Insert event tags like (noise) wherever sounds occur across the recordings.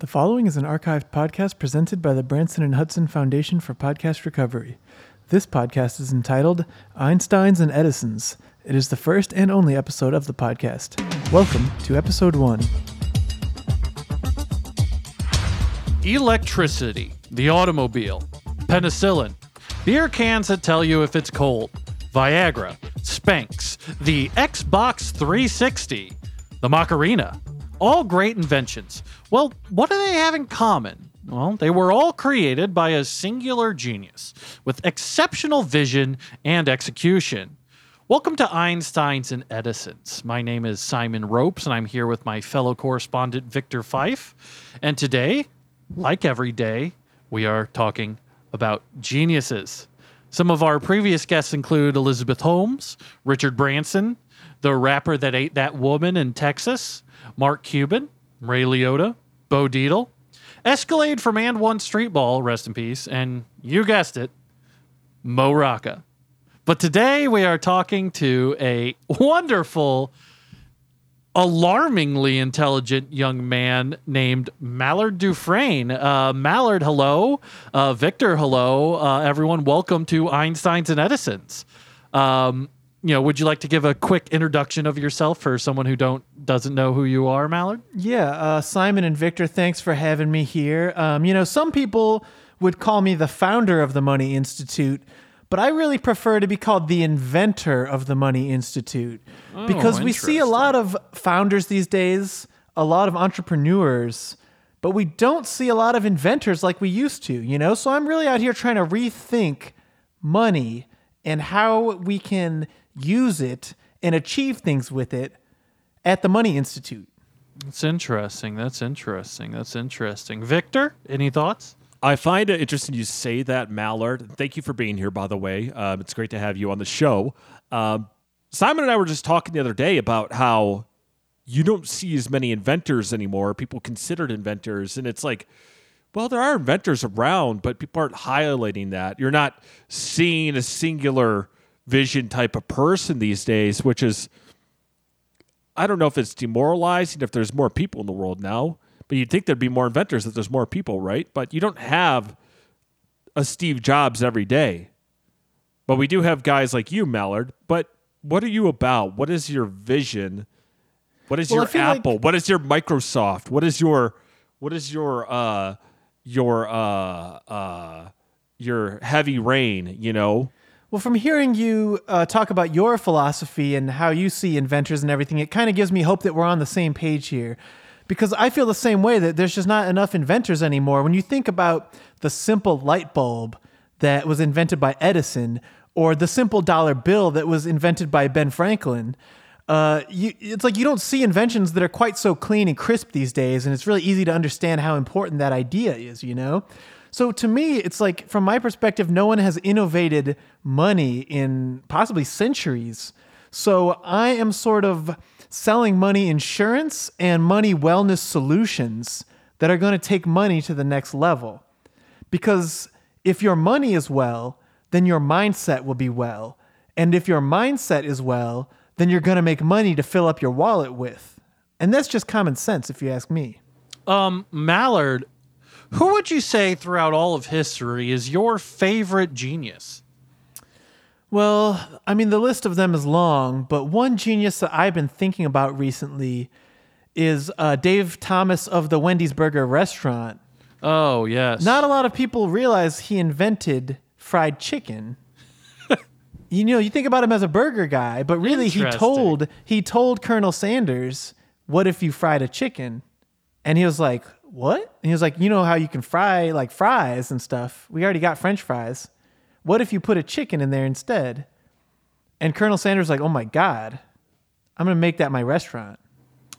The following is an archived podcast presented by the Branson and Hudson Foundation for Podcast Recovery. This podcast is entitled Einsteins and Edisons. It is the first and only episode of the podcast. Welcome to episode one. Electricity, the automobile, penicillin, beer cans that tell you if it's cold, Viagra, Spanx, the Xbox 360, the Macarena. All great inventions. Well, what do they have in common? Well, they were all created by a singular genius with exceptional vision and execution. Welcome to Einsteins and Edisons. My name is Simon Ropes, and I'm here with my fellow correspondent Victor Fife. And today, like every day, we are talking about geniuses. Some of our previous guests include Elizabeth Holmes, Richard Branson, the rapper that ate that woman in Texas, Mark Cuban, Ray Liotta, Bo Dietl, Escalade from And One Street Ball, rest in peace, and you guessed it, Mo Rocca. But today we are talking to a wonderful, alarmingly intelligent young man named Mallard Dufresne. Uh, Mallard, hello. Uh, Victor, hello. Uh, everyone, welcome to Einsteins and Edisons. Um, you know, would you like to give a quick introduction of yourself for someone who don't doesn't know who you are, Mallard? Yeah, uh, Simon and Victor, thanks for having me here. Um, you know, some people would call me the founder of the Money Institute, but I really prefer to be called the inventor of the Money Institute because we see a lot of founders these days, a lot of entrepreneurs, but we don't see a lot of inventors like we used to, you know? So I'm really out here trying to rethink money and how we can use it and achieve things with it at the Money Institute. That's interesting. That's interesting. That's interesting. Victor, any thoughts? I find it interesting you say that, Mallard. Thank you for being here, by the way. Um, it's great to have you on the show. Um, Simon and I were just talking the other day about how you don't see as many inventors anymore, people considered inventors. And it's like, well, there are inventors around, but people aren't highlighting that. You're not seeing a singular vision type of person these days, which is, I don't know if it's demoralizing if there's more people in the world now, but you'd think there'd be more inventors if there's more people, right? But you don't have a Steve Jobs every day. But we do have guys like you, Mallard. But what are you about? What is your vision? What is Well, your feel like- Apple? what is your Microsoft? What is your what is your uh your uh uh your heavy rain, you know? Well, from hearing you uh, talk about your philosophy and how you see inventors and everything, it kind of gives me hope that we're on the same page here. Because I feel the same way that there's just not enough inventors anymore. When you think about the simple light bulb that was invented by Edison, or the simple dollar bill that was invented by Ben Franklin, uh, you, it's like you don't see inventions that are quite so clean and crisp these days, and it's really easy to understand how important that idea is, you know? So to me, it's like, from my perspective, no one has innovated money in possibly centuries. So I am sort of selling money insurance and money wellness solutions that are going to take money to the next level. Because if your money is well, then your mindset will be well. And if your mindset is well, then you're going to make money to fill up your wallet with. And that's just common sense, if you ask me. Um, Mallard, who would you say throughout all of history is your favorite genius? Well, I mean, the list of them is long, but one genius that I've been thinking about recently is uh, Dave Thomas of the Wendy's Burger restaurant. Oh, yes. Not a lot of people realize he invented fried chicken. (laughs) you know, you think about him as a burger guy, but really he told he told Colonel Sanders, "What if you fried a chicken?" And he was like, "What?" And he was like, "You know how you can fry like fries and stuff. We already got French fries. What if you put a chicken in there instead?" And Colonel Sanders was like, "Oh my god, I'm gonna make that my restaurant."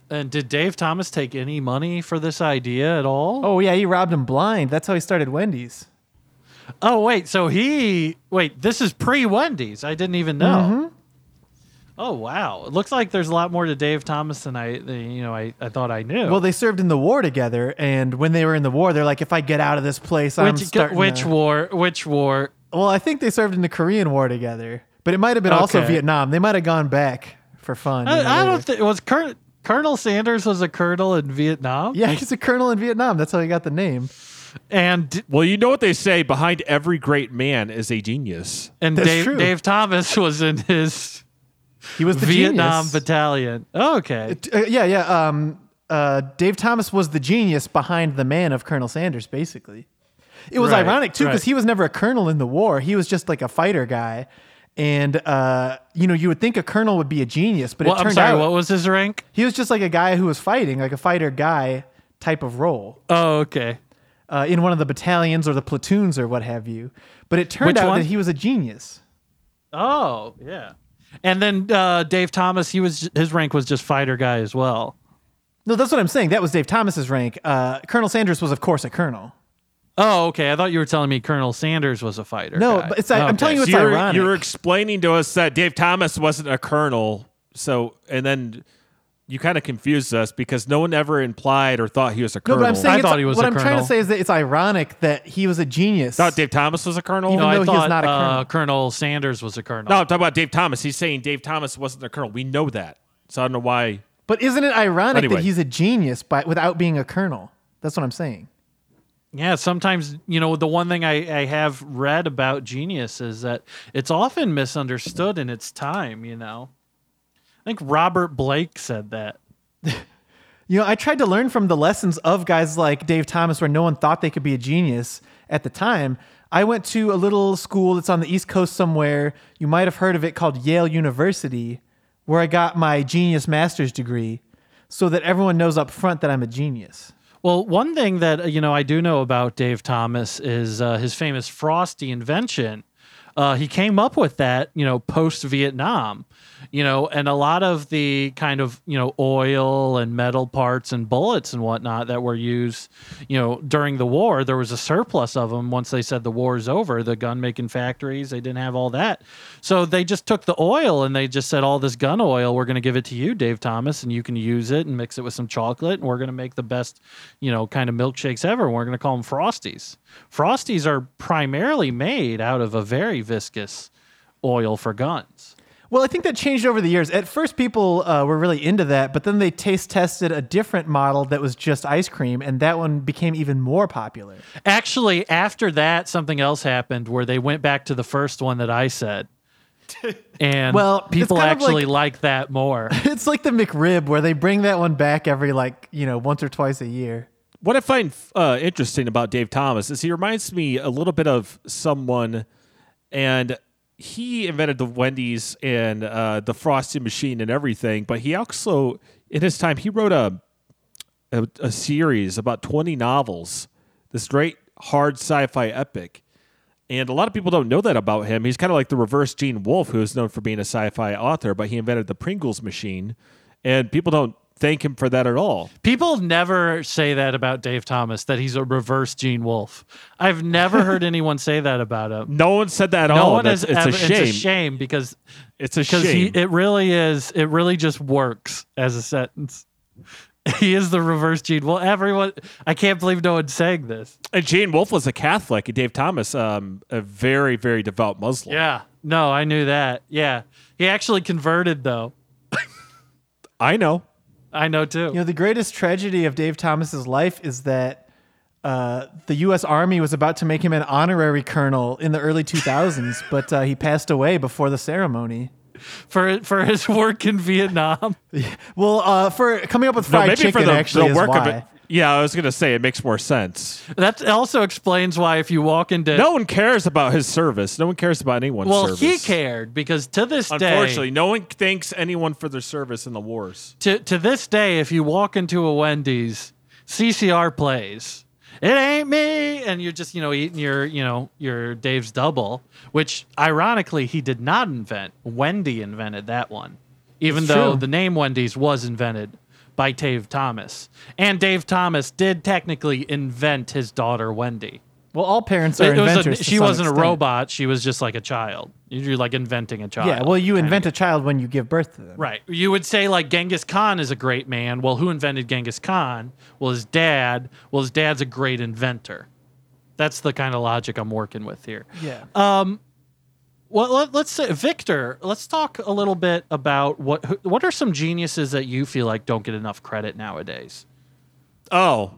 And did Dave Thomas take any money for this idea at all? Oh yeah, he robbed him blind. That's how he started Wendy's. Oh, wait. So he. Wait, this is pre Wendy's. I didn't even know. Mm-hmm. Oh, wow. It looks like there's a lot more to Dave Thomas than I, than, you know, I, I thought I knew. Well, they served in the war together, and when they were in the war, they're like, "If I get out of this place, I'm which, starting." which to-" war? Which war? Well, I think they served in the Korean War together, but it might have been also Vietnam. They might have gone back for fun. you know, I, I don't think. Was Colonel. Colonel Sanders was a colonel in Vietnam, Yeah, he's a colonel in Vietnam. That's how he got the name. and Well, you know what they say: behind every great man is a genius. and Dave. Dave Thomas was in his He was the Vietnam genius. battalion. okay, Uh, yeah, yeah. Um, uh, Dave Thomas was the genius behind the man of Colonel Sanders, basically. It was Right, ironic too because right. he was never a colonel in the war. He was just like a fighter guy, and uh, you know you would think a colonel would be a genius, but well, it I'm turned sorry. out What was his rank? he was just like a guy who was fighting, like a fighter guy type of role Oh, okay. uh, in one of the battalions or the platoons or what have you. But it turned Which out one? that he was a genius. Oh, yeah. And then uh, Dave Thomas, he was his rank was just fighter guy as well. No, that's what I'm saying. That was Dave Thomas's rank. Uh, colonel Sanders was, of course, a colonel. Oh, okay. I thought you were telling me Colonel Sanders was a fighter. No, guy. but it's- I'm Okay. telling you So It's you're, ironic. you're explaining to us that Dave Thomas wasn't a colonel. So, and then you kind of confused us because no one ever implied or thought he was a colonel. No, colonel. but I'm saying I it's- thought he was what I'm trying to say is that it's ironic that he was a genius. thought Dave Thomas was a colonel. Even No, though I he was thought not a uh, colonel. Colonel Sanders was a colonel. no, I'm talking about Dave Thomas. He's saying Dave Thomas wasn't a colonel. We know that. So I don't know why. But isn't it ironic Anyway. that he's a genius but without being a colonel? That's what I'm saying. Yeah, sometimes, you know, the one thing I, I have read about genius is that it's often misunderstood in its time, you know. I think Robert Blake said that. (laughs) You know, I tried to learn from the lessons of guys like Dave Thomas where no one thought they could be a genius at the time. I went to a little school that's on the East Coast somewhere. You might have heard of it called Yale University, where I got my genius master's degree so that everyone knows up front that I'm a genius. Well, one thing that uh, you know I do know about Dave Thomas is uh, his famous Frosty invention. Uh, he came up with that, you know, post Vietnam, you know, and a lot of the kind of you know oil and metal parts and bullets and whatnot that were used, you know, during the war. There was a surplus of them once they said the war's over. The gun making factories they didn't have all that, so they just took the oil and they just said all this gun oil we're going to give it to you, Dave Thomas, and you can use it and mix it with some chocolate, and we're going to make the best, you know, kind of milkshakes ever. We're going to call them Frosties. Frosties are primarily made out of a very viscous oil for guns. Well, I think that changed over the years. At first, people uh, were really into that, but then they taste tested a different model that was just ice cream, and that one became even more popular. Actually, after that, something else happened where they went back to the first one that I said. (laughs) And Well, people actually like- like that more. (laughs) It's like the McRib, where they bring that one back every like you know once or twice a year. What I find uh, interesting about Dave Thomas is he reminds me a little bit of someone, and he invented the Wendy's and uh, the Frosty machine and everything. But he also, in his time, he wrote a a, a series about twenty novels. This great hard sci-fi epic. And a lot of people don't know that about him. He's kind of like the reverse Gene Wolfe, who is known for being a sci-fi author, but he invented the Pringles machine, and people don't thank him for that at all. People never say that about Dave Thomas, that he's a reverse Gene Wolfe. I've never (laughs) heard anyone say that about him. No one said that at No all. one That's- has it's ever, a shame. It's a shame because It's a because he shame. it really is it really just works as a sentence. (laughs) He is the reverse Gene. Well, everyone, I can't believe no one's saying this. and Gene Wolfe was a Catholic, and Dave Thomas, um, a very, very devout Muslim. Yeah, no, I knew that. Yeah, he actually converted though. (laughs) I know. I know too. You know, the greatest tragedy of Dave Thomas's life is that uh, the U.S. Army was about to make him an honorary colonel in the early 2000s, (laughs) but uh, he passed away before the ceremony. for for his work in Vietnam. (laughs) Well, uh, for coming up with No, fried maybe chicken, for the, actually, the is work why. of it. Yeah, I was gonna say it makes more sense. That also explains why if you walk into No one cares about his service. No one cares about anyone's well, service. he cared because to this day, Unfortunately, no one thanks anyone for their service in the wars. to to this day, if you walk into a Wendy's, CCR plays. It ain't me, and you're just you know eating your you know your Dave's double, which ironically he did not invent. Wendy invented that one, even It's though true. the name Wendy's was invented by Dave Thomas, and Dave Thomas did technically invent his daughter Wendy. Well, all parents are a- inventors. to she wasn't a robot; she was just like a child. You're like inventing a child. Yeah, well, you invent a child when you give birth to them. Right. You would say like Genghis Khan is a great man. Well, who invented Genghis Khan? Well, his dad. Well, his dad's a great inventor. That's the kind of logic I'm working with here. Yeah. Um, Well, let, let's say Victor. Let's talk a little bit about what what are some geniuses that you feel like don't get enough credit nowadays. Oh,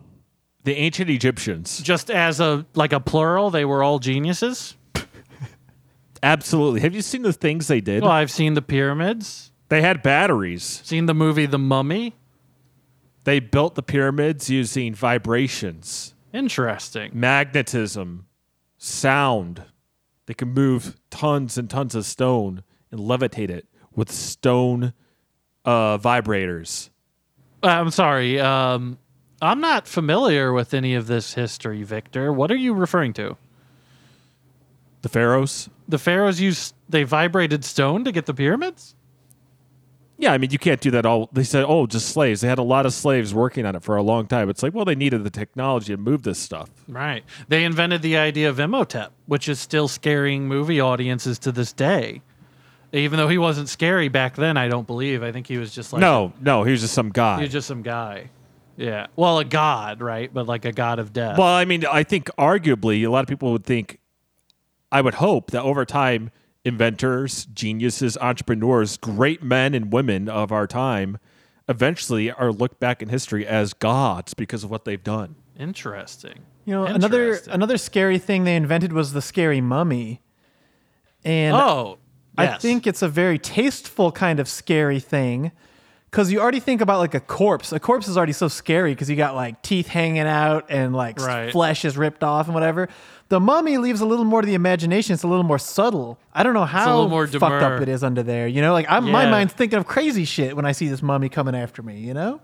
the ancient Egyptians. Just as a like a plural, they were all geniuses. (laughs) Absolutely. Have you seen the things they did? Well, I've seen the pyramids, they had batteries. seen the movie The Mummy. They built the pyramids using vibrations, Interesting. magnetism, sound. They can move tons and tons of stone and levitate it with stone uh, vibrators. I'm sorry. Um, I'm not familiar with any of this history, Victor. What are you referring to? The pharaohs. The pharaohs used they vibrated stone to get the pyramids. Yeah, I mean, you can't do that all. They said, oh, just slaves. They had a lot of slaves working on it for a long time. It's like, well, they needed the technology to move this stuff. Right. They invented the idea of Imhotep, which is still scaring movie audiences to this day. Even though he wasn't scary back then, I don't believe. I think he was just like no, no, he was just some guy. he was just some guy. Yeah. Well, a god, right? But like a god of death. Well, I mean, I think arguably a lot of people would think, I would hope that over time, inventors, geniuses, entrepreneurs, great men and women of our time eventually are looked back in history as gods because of what they've done. Interesting. You know, another Interesting. another scary thing they invented was the scary mummy. And Oh, I think it's a very tasteful kind of scary thing because you already think about like a corpse. A corpse is already so scary because you got like teeth hanging out and like Right. flesh is ripped off and whatever. The mummy leaves a little more to the imagination. It's a little more subtle. I don't know how more fucked up it is under there. You know, like I'm, my mind's thinking of crazy shit when I see this mummy coming after me. You know.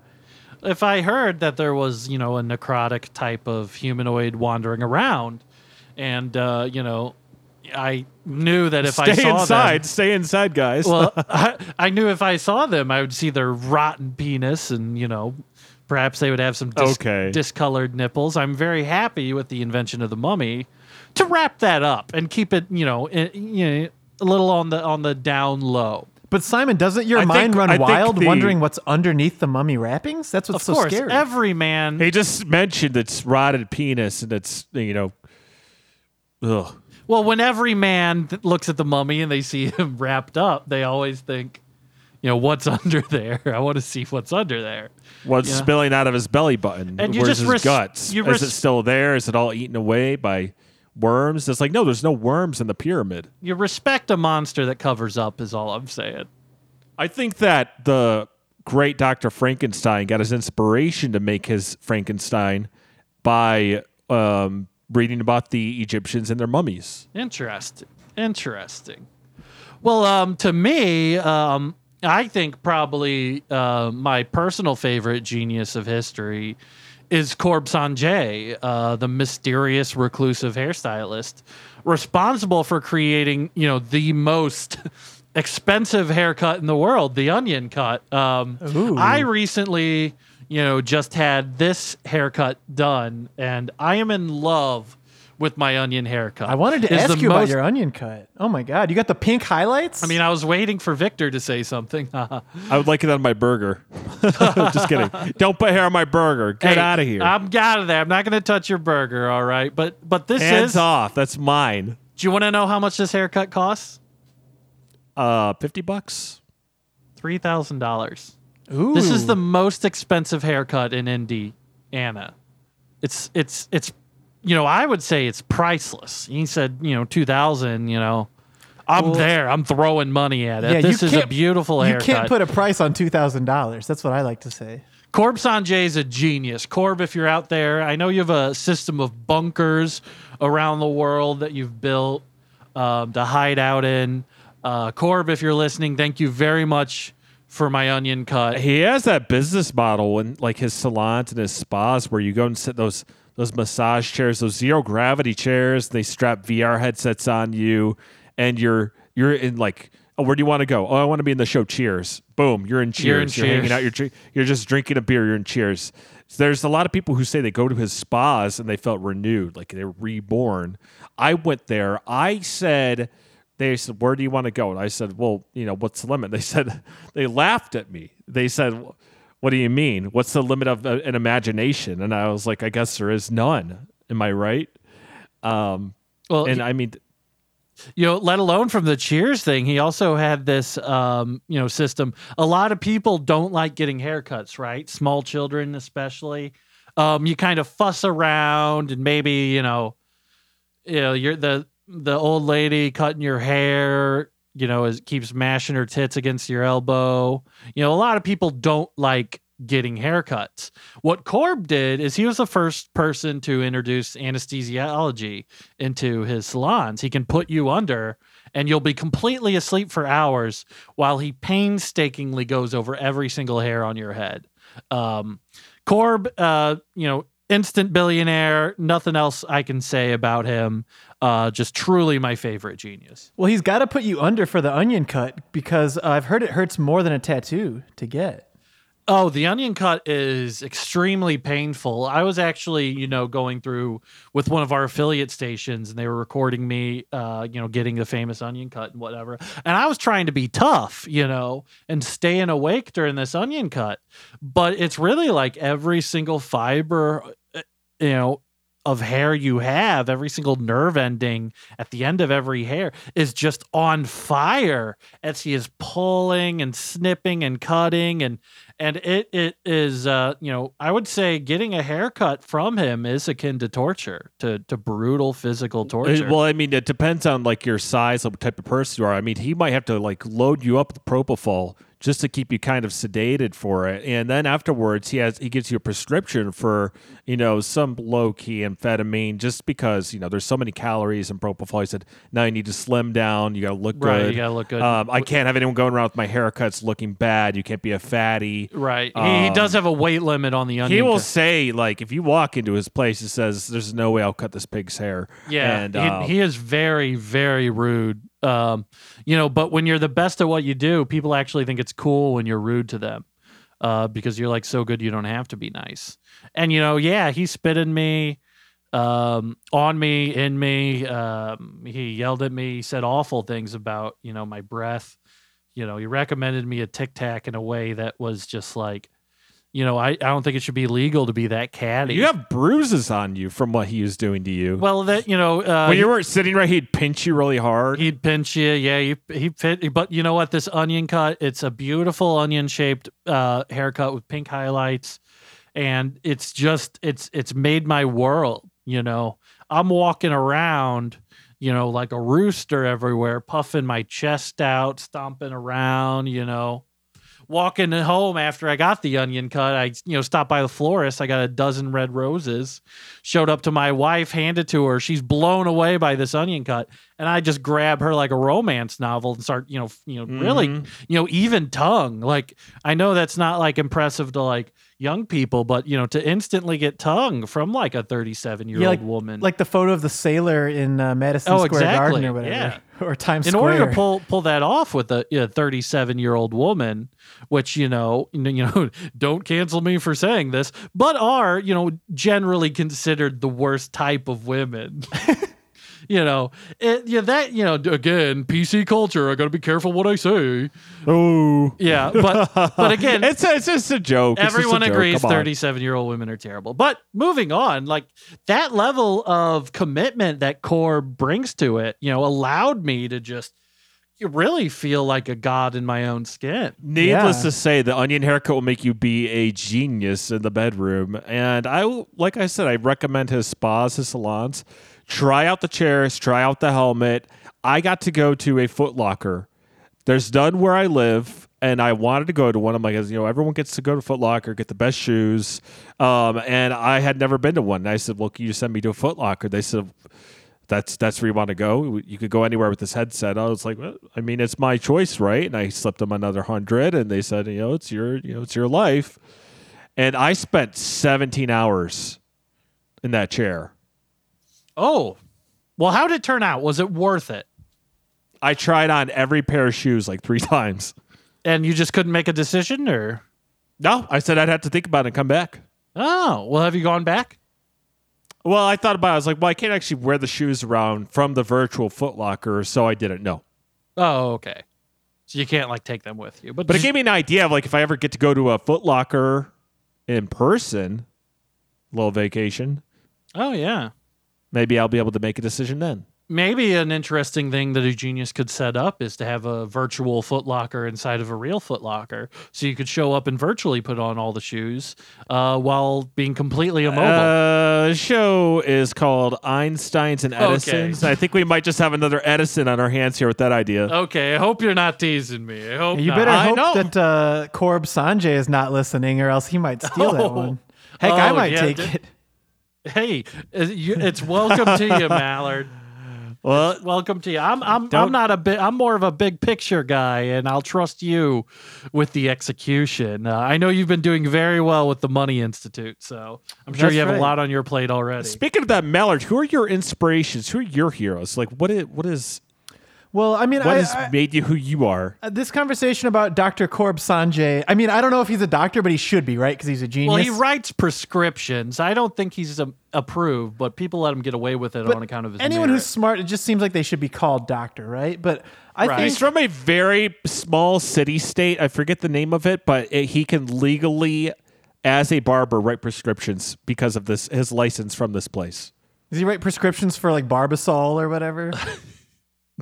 if I heard that there was, you know, a necrotic type of humanoid wandering around, and uh, you know, I knew that if I Stay saw inside. them, Stay inside, guys. well, (laughs) I, I knew if I saw them, I would see their rotten penis, and you know, perhaps they would have some dis- Okay. discolored nipples. I'm very happy with the invention of the mummy to wrap that up and keep it, you know, i- you know, a little on the on the down low. But Simon, doesn't your I think- mind run I wild the- wondering what's underneath the mummy wrappings? That's what's Of so course, scary. every man he just mentioned it's rotted penis and it's, you know, ugh. Well, when every man th- looks at the mummy and they see (laughs) him wrapped up, they always think, you know, what's (laughs) under there? I want to see what's under there. What's Yeah. spilling out of his belly button? And you Where's just his res- guts? you Is it still there? Is it all eaten away by worms? It's like, no, there's no worms in the pyramid. You respect a monster that covers up, is all I'm saying. I think that the great Dr. Frankenstein got his inspiration to make his Frankenstein by um, reading about the Egyptians and their mummies. Interesting. Interesting. Well, um, to me, um, I think probably uh, my personal favorite genius of history is Corb Sanjay, uh, the mysterious reclusive hairstylist, responsible for creating, you know, the most (laughs) expensive haircut in the world, the onion cut. Um, I recently, you know, just had this haircut done, and I am in love with my onion haircut. I wanted to It's ask the you about your onion cut. Oh my god, you got the pink highlights? I mean, I was waiting for Victor to say something. (laughs) I would like it on my burger. (laughs) Just kidding. Don't put hair on my burger. Get Hey, out of here. I'm out of there. I'm not going to touch your burger. All right, but but this is Hands is. off. That's mine. Do you want to know how much this haircut costs? Uh, 50 bucks? Three thousand dollars. Ooh. This is the most expensive haircut in Indiana. It's it's it's you know I would say it's priceless. He said you know two thousand. You know, I'm Well- there. I'm throwing money at it. Yeah, this is a beautiful You can't put a price on two thousand dollars. That's what I like to say. Corb Sanjay is a genius. Corb, if you're out there, I know you have a system of bunkers around the world that you've built um, to hide out in. Uh, Corb, if you're listening, thank you very much for my onion cut. He has that business model in like his salons and his spas where you go and sit those those massage chairs, those zero gravity chairs. They strap VR headsets on you, and you're you're in like, oh, where do you want to go? Oh, I want to be in the show. Cheers! Boom, you're in Cheers. You're in hanging Cheers. out. You're you're just drinking a beer. You're in Cheers. So there's a lot of people who say they go to his spas and they felt renewed, like they're reborn. I went there. I said. They said, "Where do you want to go?" And I said, "Well, you know, what's the limit?" (laughs) They said, they laughed at me. They said, "What do you mean? What's the limit of uh, an imagination?" And I was like, "I guess there is none." Am I right? Um, Well, and he- I mean, you know, let alone from the Cheers thing, he also had this, um, you know, system. A lot of people don't like getting haircuts, right? Small children, especially. Um, you kind of fuss around, and maybe you know, you know, you're the the old lady cutting your hair. You know, is keeps mashing her tits against your elbow. You know, a lot of people don't like getting haircuts. What Corb did is he was the first person to introduce anesthesiology into his salons. He can put you under and you'll be completely asleep for hours while he painstakingly goes over every single hair on your head. Um, Corb, uh, you know, instant billionaire. Nothing else I can say about him. Uh, just truly my favorite genius. Well, he's got to put you under for the onion cut because I've heard it hurts more than a tattoo to get. Oh, the onion cut is extremely painful. I was actually, you know, going through with one of our affiliate stations and they were recording me, uh, you know, getting the famous onion cut and whatever. And I was trying to be tough, you know, and staying awake during this onion cut. But it's really like every single fiber, uh, you know, of hair you have, every single nerve ending at the end of every hair is just on fire as he is pulling and snipping and cutting and and it it is uh you know I would say getting a haircut from him is akin to torture to to brutal physical torture. Uh, Well, I mean, it depends on like your size, what type of person you are. I mean, he might have to like load you up with propofol just to keep you kind of sedated for it, and then afterwards he has he gives you a prescription for you know some low key amphetamine just because you know there's so many calories in propofol. He said now you need to slim down, you got to look Right, good, you gotta look good. Um, I can't have anyone going around with my haircuts looking bad. You can't be a fatty. right. he, he does have a weight limit on the onion. Um, He will cut. say like if you walk into his place, he says, "There's no way I'll cut this pig's hair." Yeah, and he, um, he is very, very rude. Um, you know, but when you're the best at what you do, people actually think it's cool when you're rude to them, uh, because you're like so good you don't have to be nice. And you know, yeah, he spit in me, um, on me, in me. Um, he yelled at me. He said awful things about you know my breath. You know, he recommended me a Tic Tac in a way that was just like, you know, I, I don't think it should be legal to be that catty. You have bruises on you from what he was doing to you. well, that you know, uh, when you weren't sitting right, he'd pinch you really hard. He'd pinch you, yeah. He he fit, but you know what? This onion cut, it's a beautiful onion shaped uh, haircut with pink highlights, and it's just it's it's made my world. You know, I'm walking around, you know, like a rooster everywhere, puffing my chest out, stomping around. You know, walking home after I got the onion cut, I you know stopped by the florist. I got a dozen red roses. Showed up to my wife, handed to her. She's blown away by this onion cut, and I just grab her like a romance novel and start you know you know really Mhm. you know even tongue. Like I know that's not like impressive to like young people, but you know to instantly get tongue from like a 37 year Yeah, old like, woman. like the photo of the sailor in uh, Madison Oh, Square Garden or whatever, yeah. (laughs) or Times in Square. order to pull pull that off with a 37 year old woman, which you know, you know, you (laughs) know, don't cancel me for saying this, but are you know generally considered the worst type of women. (laughs) you know, it, yeah, that you know, again, PC culture. I got to be careful what I say. oh, Yeah, but but again, (laughs) it's it's just a joke. It's just a Everyone joke. agrees 37 year old women are terrible. But moving on, like that level of commitment that Core brings to it, you know, allowed me to just really feel like a god in my own skin. Needless Yeah. to say, the onion haircut will make you be a genius in the bedroom. And I, like I said, I recommend his spas, his salons. Try out the chairs, try out the helmet. I got to go to a Foot Locker. There's none where I live, and I wanted to go to one. I'm like, you know, everyone gets to go to Foot Locker, get the best shoes. Um, and I had never been to one. And I said, well, can you send me to a Foot Locker? They said, that's that's where you want to go. You could go anywhere with this headset. I was like, well, I mean, it's my choice, right? And I slipped them another hundred, and they said, you know, it's your, you know, it's your life. And I spent 17 hours in that chair. Oh, well, how did it turn out? Was it worth it? I tried on every pair of shoes like three (laughs) times. And you just couldn't make a decision, or No, I said I'd have to think about it and come back. oh, well, have you gone back? Well, I thought about it. I was like, well, I can't actually wear the shoes around from the virtual Footlocker, so I didn't. No. Oh, okay. So you can't like take them with you, but But it gave me an idea of like if I ever get to go to a Footlocker in person, little vacation, oh yeah. Maybe I'll be able to make a decision then. maybe an interesting thing that a genius could set up is to have a virtual footlocker inside of a real footlocker so you could show up and virtually put on all the shoes uh, while being completely immobile Uh, the show is called Einsteins and Edisons. I think we might just have another Edison on our hands here with that idea. okay i hope you're not teasing me i hope You not. better I hope know. that uh, Corb Sanjay is not listening, or else he might steal that (laughs) Oh. one. Heck, I Oh, might yeah, take d- it. Hey it's welcome to you mallard (laughs) Well, welcome to you i'm i'm, I'm Don't- a bit i'm more of a big picture guy and i'll trust you with the execution uh, i know you've been doing very well with the money institute so i'm sure you have right. a lot on your plate already speaking of that, Mallard, who are your inspirations? Who are your heroes? Like, what is what is Well, I mean, what I, has I- made you who you are? uh, this conversation about Dr. Corb Sanjay. I mean, I don't know if he's a doctor, but he should be, right? Because he's a genius. Well, he writes prescriptions. I don't think he's um, approved, but people let him get away with it But on account of his anyone merit. who's smart, it just seems like they should be called doctor, right? But I Right. think He's from a very small city state. I forget the name of it, but it, he can legally, as a barber, write prescriptions because of this his license from this place. does he write prescriptions for like Barbasol or whatever? (laughs)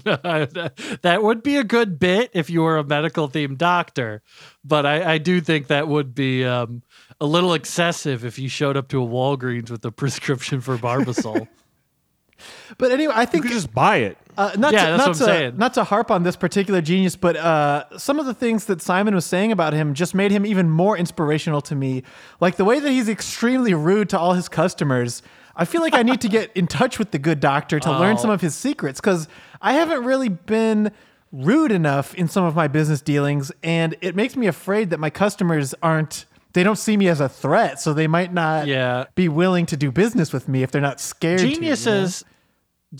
(laughs) that would be a good bit if you were a medical themed doctor, but I, I do think that would be um, a little excessive if you showed up to a Walgreens with a prescription for Barbasol. (laughs) but anyway, I You think could just buy it. Uh, not Yeah, to, that's not what I'm to, saying. Not to harp on this particular genius, but uh, some of the things that Simon was saying about him just made him even more inspirational to me. Like the way that he's extremely rude to all his customers. I feel like I need to get in touch with the good doctor to learn Oh. some of his secrets because I haven't really been rude enough in some of my business dealings, and it makes me afraid that my customers aren't. They don't see me as a threat, so they might not Yeah. be willing to do business with me if they're not scared. to, you know? geniuses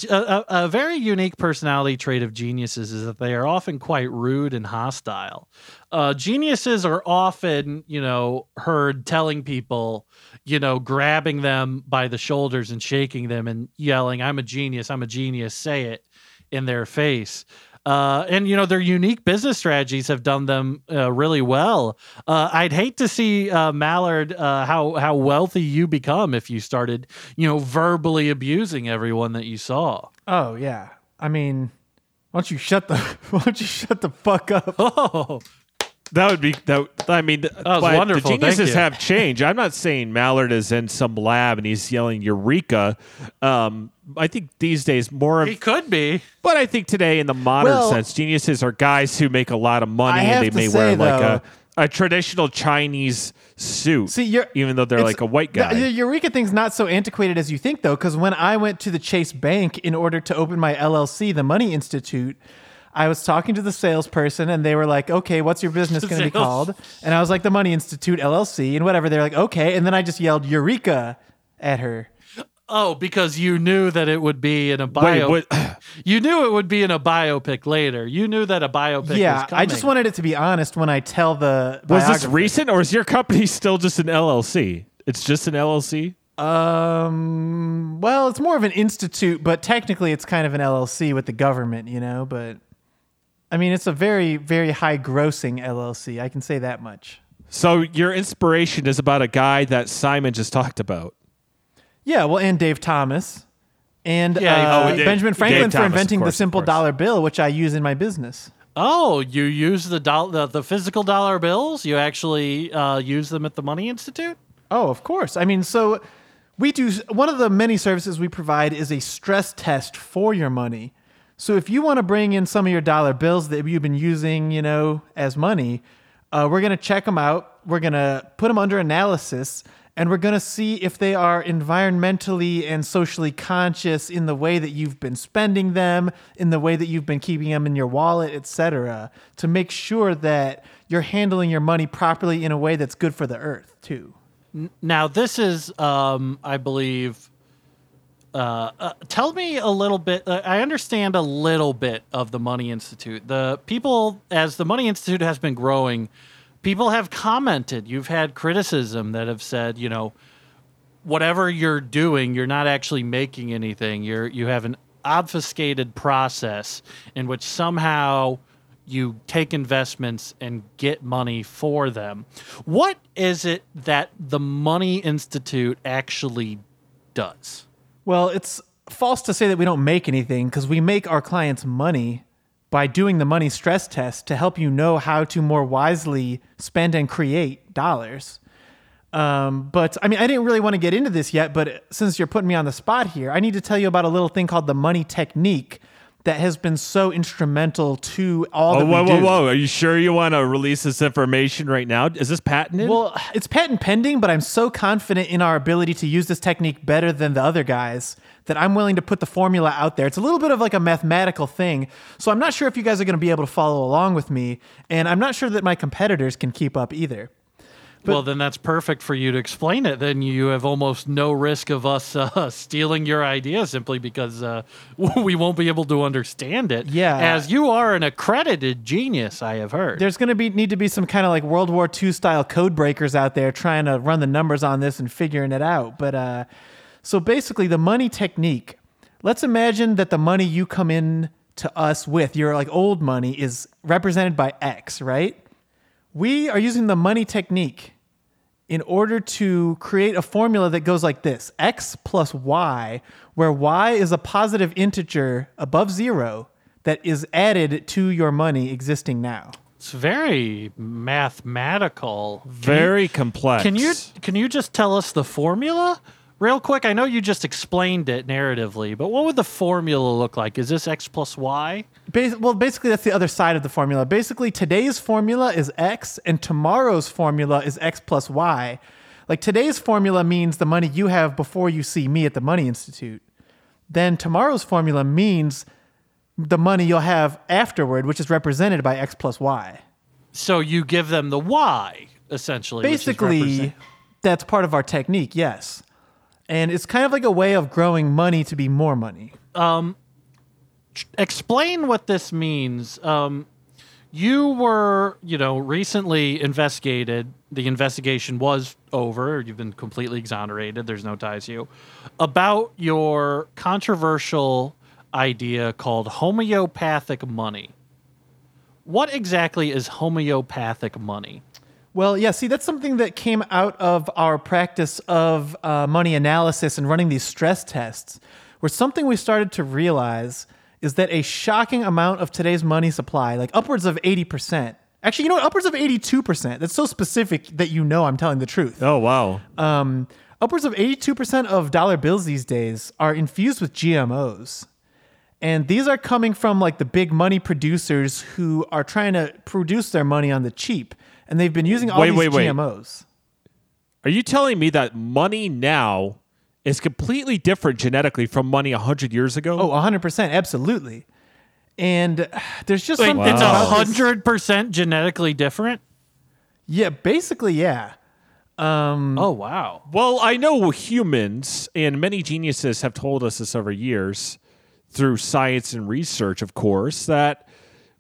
a, a, a very unique personality trait of geniuses is that they are often quite rude and hostile uh, geniuses are often you know heard telling people you know grabbing them by the shoulders and shaking them and yelling i'm a genius i'm a genius say it in their face uh, and you know their unique business strategies have done them uh, really well. Uh, I'd hate to see uh, Mallard uh, how how wealthy you become if you started you know verbally abusing everyone that you saw. Oh yeah. I mean, why don't you shut the (laughs) why don't you shut the fuck up? (laughs) Oh, That would be that. I mean, that was wonderful. The Thank geniuses you. have changed. I'm not saying Mallard is in some lab and he's yelling "Eureka." Um, I think these days more of he could be. But I think today, in the modern Well- sense, geniuses are guys who make a lot of money and they may say, wear like though- a, a traditional Chinese suit, See, you're even though they're like a white the- guy. The, Eureka thing's not so antiquated as you think, though, because when I went to the Chase Bank in order to open my LLC, the Money Institute, I was talking to the salesperson, and they were like, "Okay, what's your business going to be called?" And I was like, "The Money Institute LLC," and whatever. They're like, "Okay," and then I just yelled "Eureka" at her. Oh, because you knew that it would be in a bio. Wait. You knew it would be in a biopic later. You knew that a biopic. yeah, was I just wanted it to be honest when I tell the. Was this recent, or is your company still just an LLC? It's just an LLC. Um. Well, it's more of an institute, but technically, it's kind of an LLC with the government, you know. But I mean, it's a very, very high grossing LLC. I can say that much. So your inspiration is about a guy that Simon just talked about. Yeah. Well, and Dave Thomas, and Yeah, uh, oh, Dave- Benjamin Dave Franklin for Thomas, inventing course, the simple dollar bill, which I use in my business. Oh, you use the, doll- the the physical dollar bills? You actually uh, use them at the Money Institute? Oh, of course. I mean, so we do one of the many services we provide is a stress test for your money. So if you want to bring in some of your dollar bills that you've been using, you know, as money, uh, we're going to check them out. We're going to put them under analysis and we're going to see if they are environmentally and socially conscious in the way that you've been spending them, in the way that you've been keeping them in your wallet, etc., to make sure that you're handling your money properly in a way that's good for the earth, too. Now, this is, um, I believe. Uh, uh, tell me a little bit. Uh, I understand a little bit of the Money Institute. The people, as the Money Institute has been growing, people have commented. You've had criticism that have said, you know, whatever you're doing, you're not actually making anything. You're you have an obfuscated process in which somehow you take investments and get money for them. What is it that the Money Institute actually does? Well, it's false to say that we don't make anything because we make our clients money by doing the money stress test to help you know how to more wisely spend and create dollars. Um, but I mean, I didn't really want to get into this yet, but since you're putting me on the spot here, I need to tell you about a little thing called the money technique that has been so instrumental to all Oh, that whoa, whoa, do. whoa! Are you sure you want to release this information right now? Is this patented? Well, it's patent pending, but I'm so confident in our ability to use this technique better than the other guys that I'm willing to put the formula out there. It's a little bit of like a mathematical thing. So I'm not sure if you guys are going to be able to follow along with me, and I'm not sure that my competitors can keep up either. Well, then that's perfect for you to explain it. Then you have almost no risk of us uh, (laughs) stealing your idea simply because uh, (laughs) we won't be able to understand it. Yeah. As you are an accredited genius, I have heard. There's going to be need to be some kind of like World War II style code breakers out there trying to run the numbers on this and figuring it out. But uh, so basically, the money technique. Let's imagine that the money you come in to us with, your like old money, is represented by X, right? We are using the money technique in order to create a formula that goes like this x plus y, where y is a positive integer above zero that is added to your money existing now. it's very mathematical. Can you- Very complex. Can you can you just tell us the formula real quick? I know you just explained it narratively, but what would the formula look like? Is this x plus y? Bas- well, basically, that's the other side of the formula. Basically, today's formula is x, and tomorrow's formula is x plus y. Like today's formula means the money you have before you see me at the Money Institute. Then tomorrow's formula means the money you'll have afterward, which is represented by x plus y. So you give them the y essentially. Basically, represent- that's part of our technique, yes. And it's kind of like a way of growing money to be more money. explain what this means. Um, you were, you know, recently investigated. The investigation was over. You've been completely exonerated. There's no ties to you. About your controversial idea called homeopathic money. What exactly is homeopathic money? Well, yeah, see, that's something that came out of our practice of uh, money analysis and running these stress tests, where something we started to realize is that a shocking amount of today's money supply, like upwards of 80%, actually, you know what, upwards of 82%, that's so specific that you know I'm telling the truth. Oh wow! Um, upwards of 82% of dollar bills these days are infused with GMOs. And these are coming from like the big money producers who are trying to produce their money on the cheap. And they've been using all Wait, these wait, wait. GMOs. Are you telling me that money now is completely different genetically from money hundred years ago? Oh, 100%. Absolutely. And uh, (sighs) there's just Wait, something it's a about hundred percent genetically different. Yeah, basically, yeah. Um, Oh wow! Well, I know humans and many geniuses have told us this over years through science and research, of course, that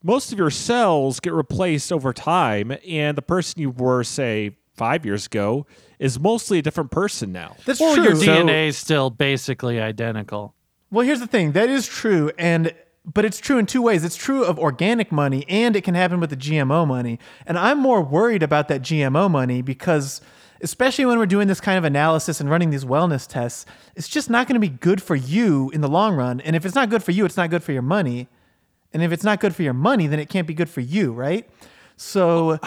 most of your cells get replaced over time, and the person you were, say, five years ago is mostly a different person now. That's Well, true. your So- DNA is still basically identical. Well, here's the thing. That is true, and but it's true in two ways. It's true of organic money, and it can happen with the GMO money. And I'm more worried about that GMO money because, especially when we're doing this kind of analysis and running these wellness tests, it's just not going to be good for you in the long run. And if it's not good for you, it's not good for your money. And if it's not good for your money, then it can't be good for you, right? So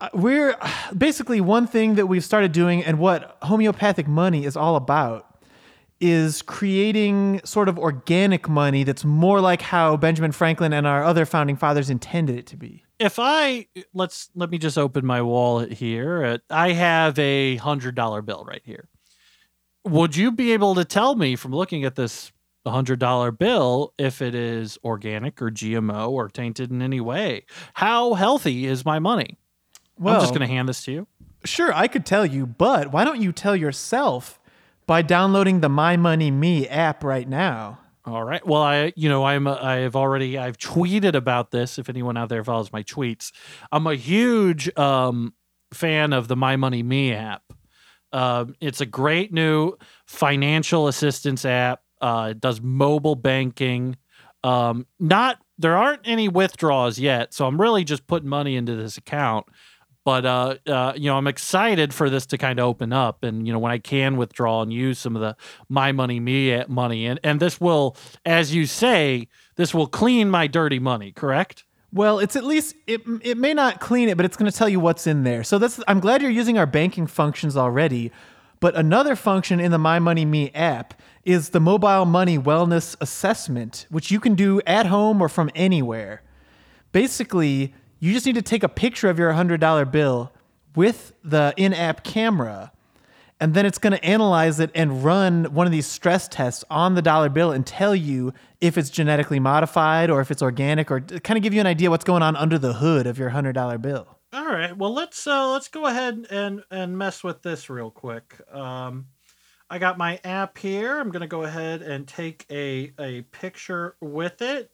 uh, we're basically one thing that we've started doing, and what homeopathic money is all about is creating sort of organic money that's more like how Benjamin Franklin and our other founding fathers intended it to be. If I let's let me just open my wallet here. I have a hundred dollar bill right here. Would you be able to tell me from looking at this hundred dollar bill if it is organic or GMO or tainted in any way? How healthy is my money? Well, I'm just going to hand this to you. Sure, I could tell you, but why don't you tell yourself by downloading the My Money Me app right now? All right. Well, I, you know, I'm, I have already, I've tweeted about this. If anyone out there follows my tweets, I'm a huge um, fan of the My Money Me app. Um, it's a great new financial assistance app. Uh, does mobile banking. Um, not there aren't any withdrawals yet, so I'm really just putting money into this account. But uh, uh, you know, I'm excited for this to kind of open up, and you know, when I can withdraw and use some of the my money me money, and and this will, as you say, this will clean my dirty money. Correct? Well, it's at least it it may not clean it, but it's going to tell you what's in there. So that's I'm glad you're using our banking functions already. But another function in the My Money Me app is the mobile money wellness assessment, which you can do at home or from anywhere. Basically, you just need to take a picture of your $100 bill with the in app camera, and then it's going to analyze it and run one of these stress tests on the dollar bill and tell you if it's genetically modified or if it's organic or kind of give you an idea what's going on under the hood of your $100 bill. All right. Well, let's uh, let's go ahead and and mess with this real quick. Um, I got my app here. I'm gonna go ahead and take a a picture with it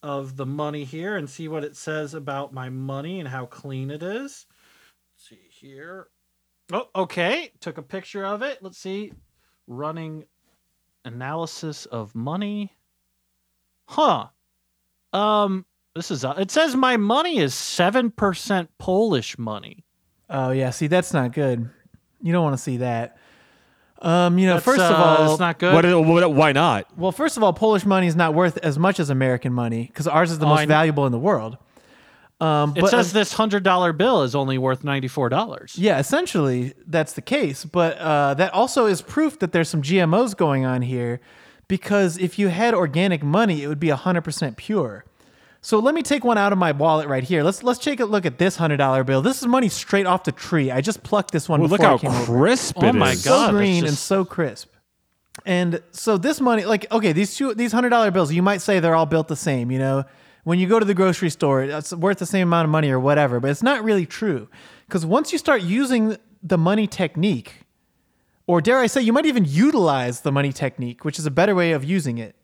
of the money here and see what it says about my money and how clean it is. Let's see here. Oh, okay. Took a picture of it. Let's see. Running analysis of money. Huh. Um this is uh, it says my money is 7% Polish money. Oh yeah, see that's not good. You don't want to see that. Um, you know, That's, first of uh, all, it's not good. What, what, why not? well, first of all, Polish money is not worth as much as American money because ours is the Oh, most kn- valuable in the world. Um, it but, says uh, this $100 bill is only worth $94. yeah, essentially that's the case. But uh, that also is proof that there's some GMOs going on here, because if you had organic money, it would be 100% pure. So let me take one out of my wallet right here. Let's let's take a look at this hundred dollar bill. This is money straight off the tree. I just plucked this one. Well, look how I came over. crisp Oh it my. God. so it's green and so crisp. And so this money, like, okay, these two, these hundred dollar bills, you might say they're all built the same. You know, when you go to the grocery store, it's worth the same amount of money or whatever. But it's not really true because once you start using the money technique, or dare I say, you might even utilize the money technique, which is a better way of using it.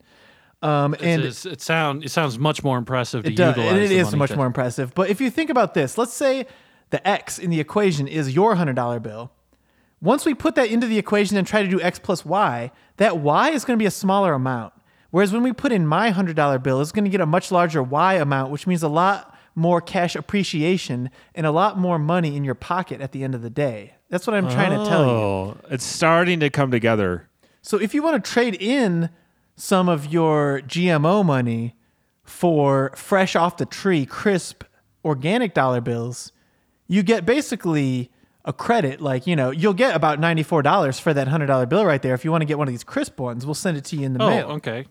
Um, and It's- it sound it sounds much more impressive to it does, utilize. and it the is money much to- more impressive. But if you think about this, let's say the x in the equation is your hundred dollar bill. Once we put that into the equation and try to do x plus y, that y is going to be a smaller amount. Whereas when we put in my hundred dollar bill, it's going to get a much larger y amount, which means a lot more cash appreciation and a lot more money in your pocket at the end of the day. That's what I'm trying to tell you. Oh, it's starting to come together. So if you want to trade in some of your GMO money for fresh off the tree, crisp organic dollar bills, you get basically a credit. Like, you know, you'll get about $94 for that $100 bill right there. If you want to get one of these crisp ones, we'll send it to you in the Oh, mail. okay.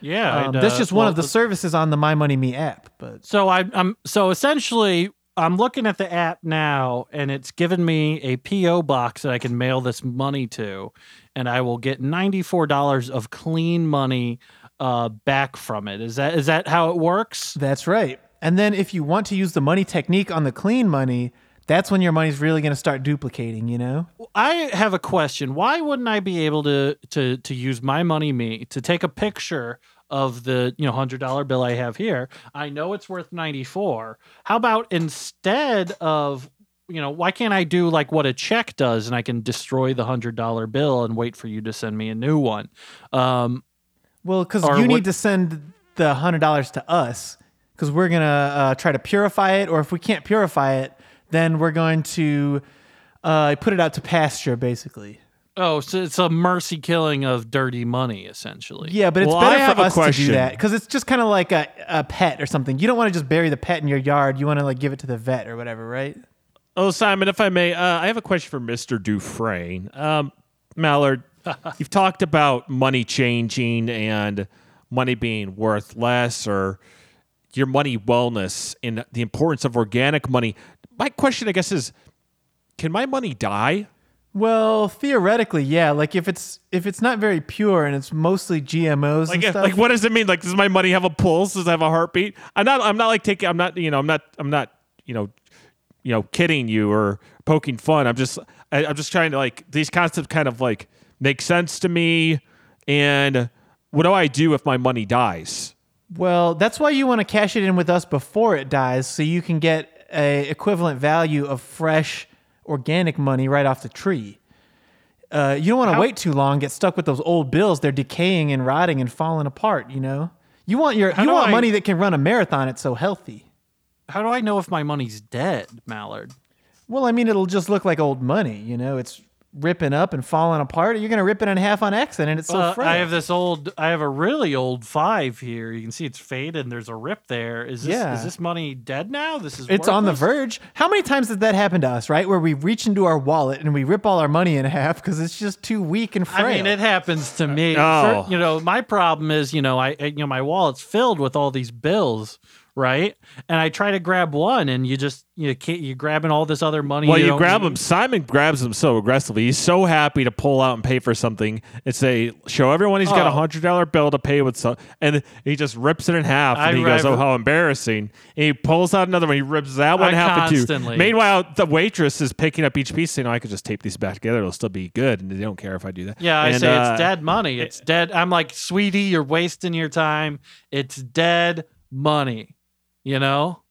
Yeah, Um, I'd, that's uh, just one well, of the the- services on the My Money Me app. But So I, I'm so essentially I'm looking at the app now, and it's given me a PO box that I can mail this money to, and I will get ninety four dollars of clean money uh, back from it. Is that is that how it works? that's right. And then if you want to use the money technique on the clean money, that's when your money's really going to start duplicating, you know? I have a question. Why wouldn't I be able to to to use my money me to take a picture of the you know hundred dollar bill I have here? I know it's worth ninety four. How about instead of you know why can't I do like what a check does and I can destroy the hundred dollar bill and wait for you to send me a new one? Um, Well, because you what- need to send the hundred dollars to us, because we're gonna uh, try to purify it, or if we can't purify it, then we're going to uh, put it out to pasture, basically. Oh, so it's a mercy killing of dirty money essentially. Yeah, but it's Well, I better have for a us to do that because it's just kind of like a, a pet or something. You don't want to just bury the pet in your yard. You want to like give it to the vet or whatever, right? Oh, Simon, if I may, uh, I have a question for Mr. Dufresne. Um, Mallard, (laughs) you've talked about money changing and money being worth less or your money wellness and the importance of organic money. My question, I guess, is can my money die? Well, theoretically, yeah. Like if it's if it's not very pure and it's mostly GMOs Like, and if- stuff. like what does it mean? Like, does my money have a pulse? Does it have a heartbeat? I'm not. I'm not like taking. I'm not. You know. I'm not. I'm not. You know. You know, kidding you or poking fun. I'm just. I, I'm just trying to like these concepts kind of like make sense to me. And what do I do if my money dies? Well, that's why you want to cash it in with us before it dies, so you can get a equivalent value of fresh organic money right off the tree. Uh, you don't want to wait too long, get stuck with those old bills. They're decaying and rotting and falling apart. You know, you want your How you do want I- money that can run a marathon. It's so healthy. How do I know if my money's dead, Mallard? Well, I mean, it'll just look like old money. You know, it's ripping up and falling apart. You're gonna rip it in half on accident. And it's so Well, frail. I have this old. I have a really old five here. You can see it's faded. and There's a rip there. Is this Yeah. is this money dead now? This is. It's on the verge. How many times did that happen to us, right? Where we reach into our wallet and we rip all our money in half because it's just too weak and frail. I mean, it happens to me. Oh. For- you know, my problem is, you know, I, I- you know, my wallet's filled with all these bills, right? And I try to grab one, and you just, you can't, you're grabbing all this other money. Well, you, don't grab need. him. Simon grabs him so aggressively. He's so happy to pull out and pay for something and say, show everyone he's got a Oh. hundred dollar bill to pay with some, and he just rips it in half. And I he goes, "Oh, how embarrassing!" And he pulls out another one. He rips that one I half in two. Meanwhile, the waitress is picking up each piece, saying, "I could just tape these back together. It'll still be good." And they don't care if I do that. Yeah, I say uh, it's dead money. It's dead. I'm like, sweetie, you're wasting your time. It's dead money. You know,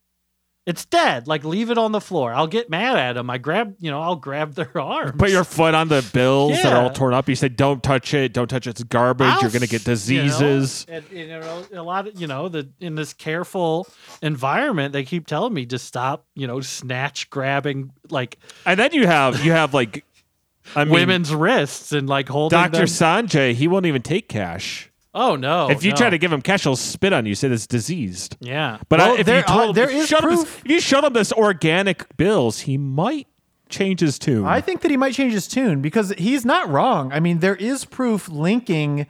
it's dead. Like, leave it on the floor. I'll get mad at them. I grab, you know, I'll grab (laughs) their arms. Put your foot on the bills that are all torn up. You say, "Don't touch it. Don't touch it. It's garbage. I'll You're gonna get s- you know, diseases." and, you know, a lot of you know the in this careful environment, they keep telling me to stop. You know, snatch grabbing like And then you have you have like, I (laughs) mean, women's wrists and like holding Dr. them. Sanjay, he won't even take cash. Oh no! if you no. try to give him cash, he'll spit on you. Say it's diseased. yeah, But Well, I, if there you told are- him, there if you is showed him this- if you showed him this organic bills, he might change his tune. I think that he might change his tune because he's not wrong. I mean, there is proof linking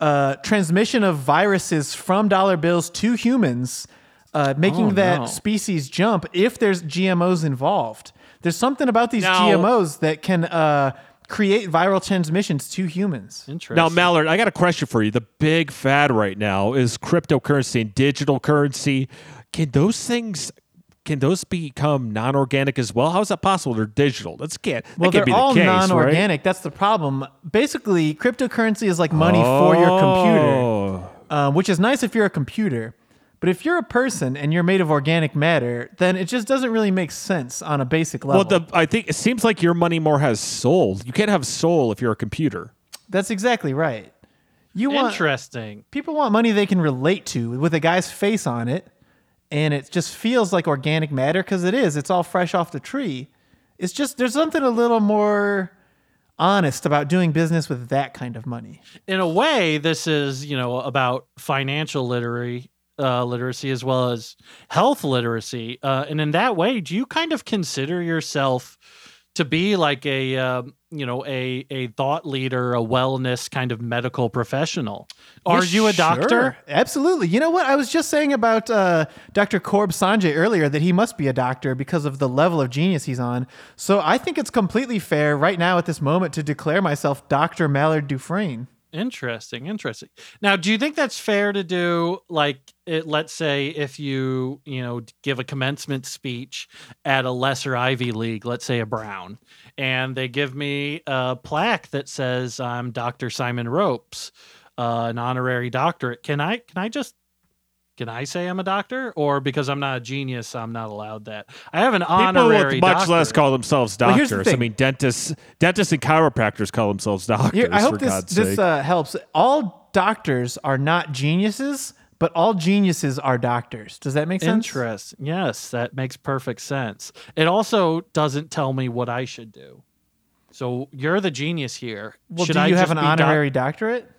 uh, transmission of viruses from dollar bills to humans, uh, making Oh, that no. species jump if there's GMOs involved. There's something about these Now- GMOs that can uh, create viral transmissions to humans. interesting. now, Mallard, I got a question for you. The big fad right now is cryptocurrency and digital currency. Can those things? Can those become non-organic as well? How is that possible? They're digital. That's can't. Well, that can't they're be all the case, non-organic. That's the problem. Basically, cryptocurrency is like money for your computer. Oh. um, which is nice if you're a computer. But if you're a person and you're made of organic matter, then it just doesn't really make sense on a basic level. Well, the I think it seems like your money more has soul. You can't have soul if you're a computer. That's exactly right. You want interesting. people want money they can relate to with a guy's face on it, and it just feels like organic matter because it is. It's all fresh off the tree. It's just there's something a little more honest about doing business with that kind of money. in a way, this is you know about financial literacy, uh, literacy as well as health literacy, uh, and in that way, do you kind of consider yourself to be like a um, you know a a thought leader, a wellness kind of medical professional? Are Yeah, you a doctor? sure. Absolutely. You know what? I was just saying about uh, Dr. Corb Sanjay earlier that he must be a doctor because of the level of genius he's on. So I think it's completely fair right now at this moment to declare myself Dr. Mallard Dufresne. Interesting, interesting. Now, do you think that's fair to do? Like, it, let's say if you, you know, give a commencement speech at a lesser Ivy League, let's say a Brown, and they give me a plaque that says I'm Dr. Simon Ropes, uh, an honorary doctorate. Can I? Can I just? Can I say I'm a doctor, or because I'm not a genius, I'm not allowed that? I have an People honorary with much doctorate. less call themselves Well, the doctors. I mean, dentists, dentists and chiropractors call themselves doctors. Here, I for hope this God's this sake. uh, helps. All doctors are not geniuses, but all geniuses are doctors. Does that make sense? Interest. Yes, that makes perfect sense. It also doesn't tell me what I should do. So you're the genius here. Well, should do I you have an be doc- honorary doctorate?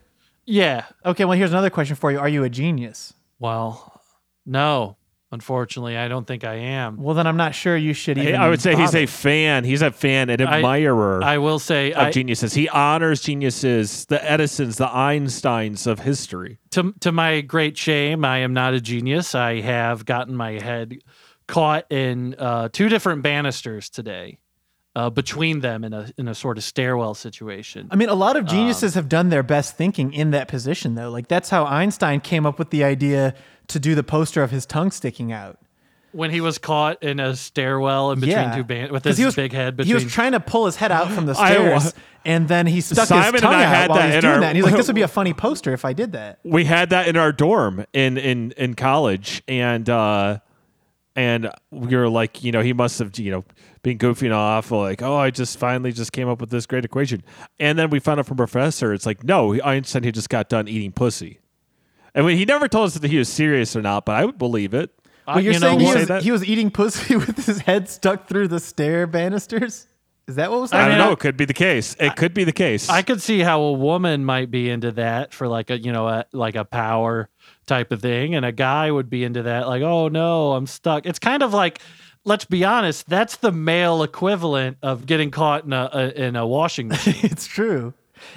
yeah. Okay, well, here's another question for you. Are you a genius? Well, no. Unfortunately, I don't think I am. Well, then I'm not sure you should even. I would say he's a fan. He's a fan, an I- admirer I will say of I, geniuses. He honors geniuses, the Edisons, the Einsteins of history. to to my great shame, I am not a genius. I have gotten my head caught in uh, two different banisters today, uh, between them in a in a sort of stairwell situation. I mean, a lot of geniuses Um, have done their best thinking in that position, though. Like that's how Einstein came up with the idea to do the poster of his tongue sticking out. when he was caught in a stairwell in between yeah, two bands with his big head between He was trying to pull his head out from the (laughs) stairs, and then he stuck Simon his and tongue I out had while that he was doing our- that. And he's like, "This would be a (laughs) funny poster if I did that." We had that in our dorm in in in college, and uh, and we were like, you know, he must have, you know, been goofing off, like, oh, I just finally just came up with this great equation, and then we found out from professor, it's like, no, Einstein he just got done eating pussy, and we, he never told us that he was serious or not, but I would believe it. Well, you're you know saying he what? Say was, he was eating pussy (laughs) with his head stuck through the stair banisters? Is that what was I, happening? don't know. It could be the case. It could be the case. I could see how a woman might be into that for like a you know a, like a power type of thing, and a guy would be into that like oh no I'm stuck. It's kind of like let's be honest, that's the male equivalent of getting caught in a, a in a washing machine. (laughs) it's true.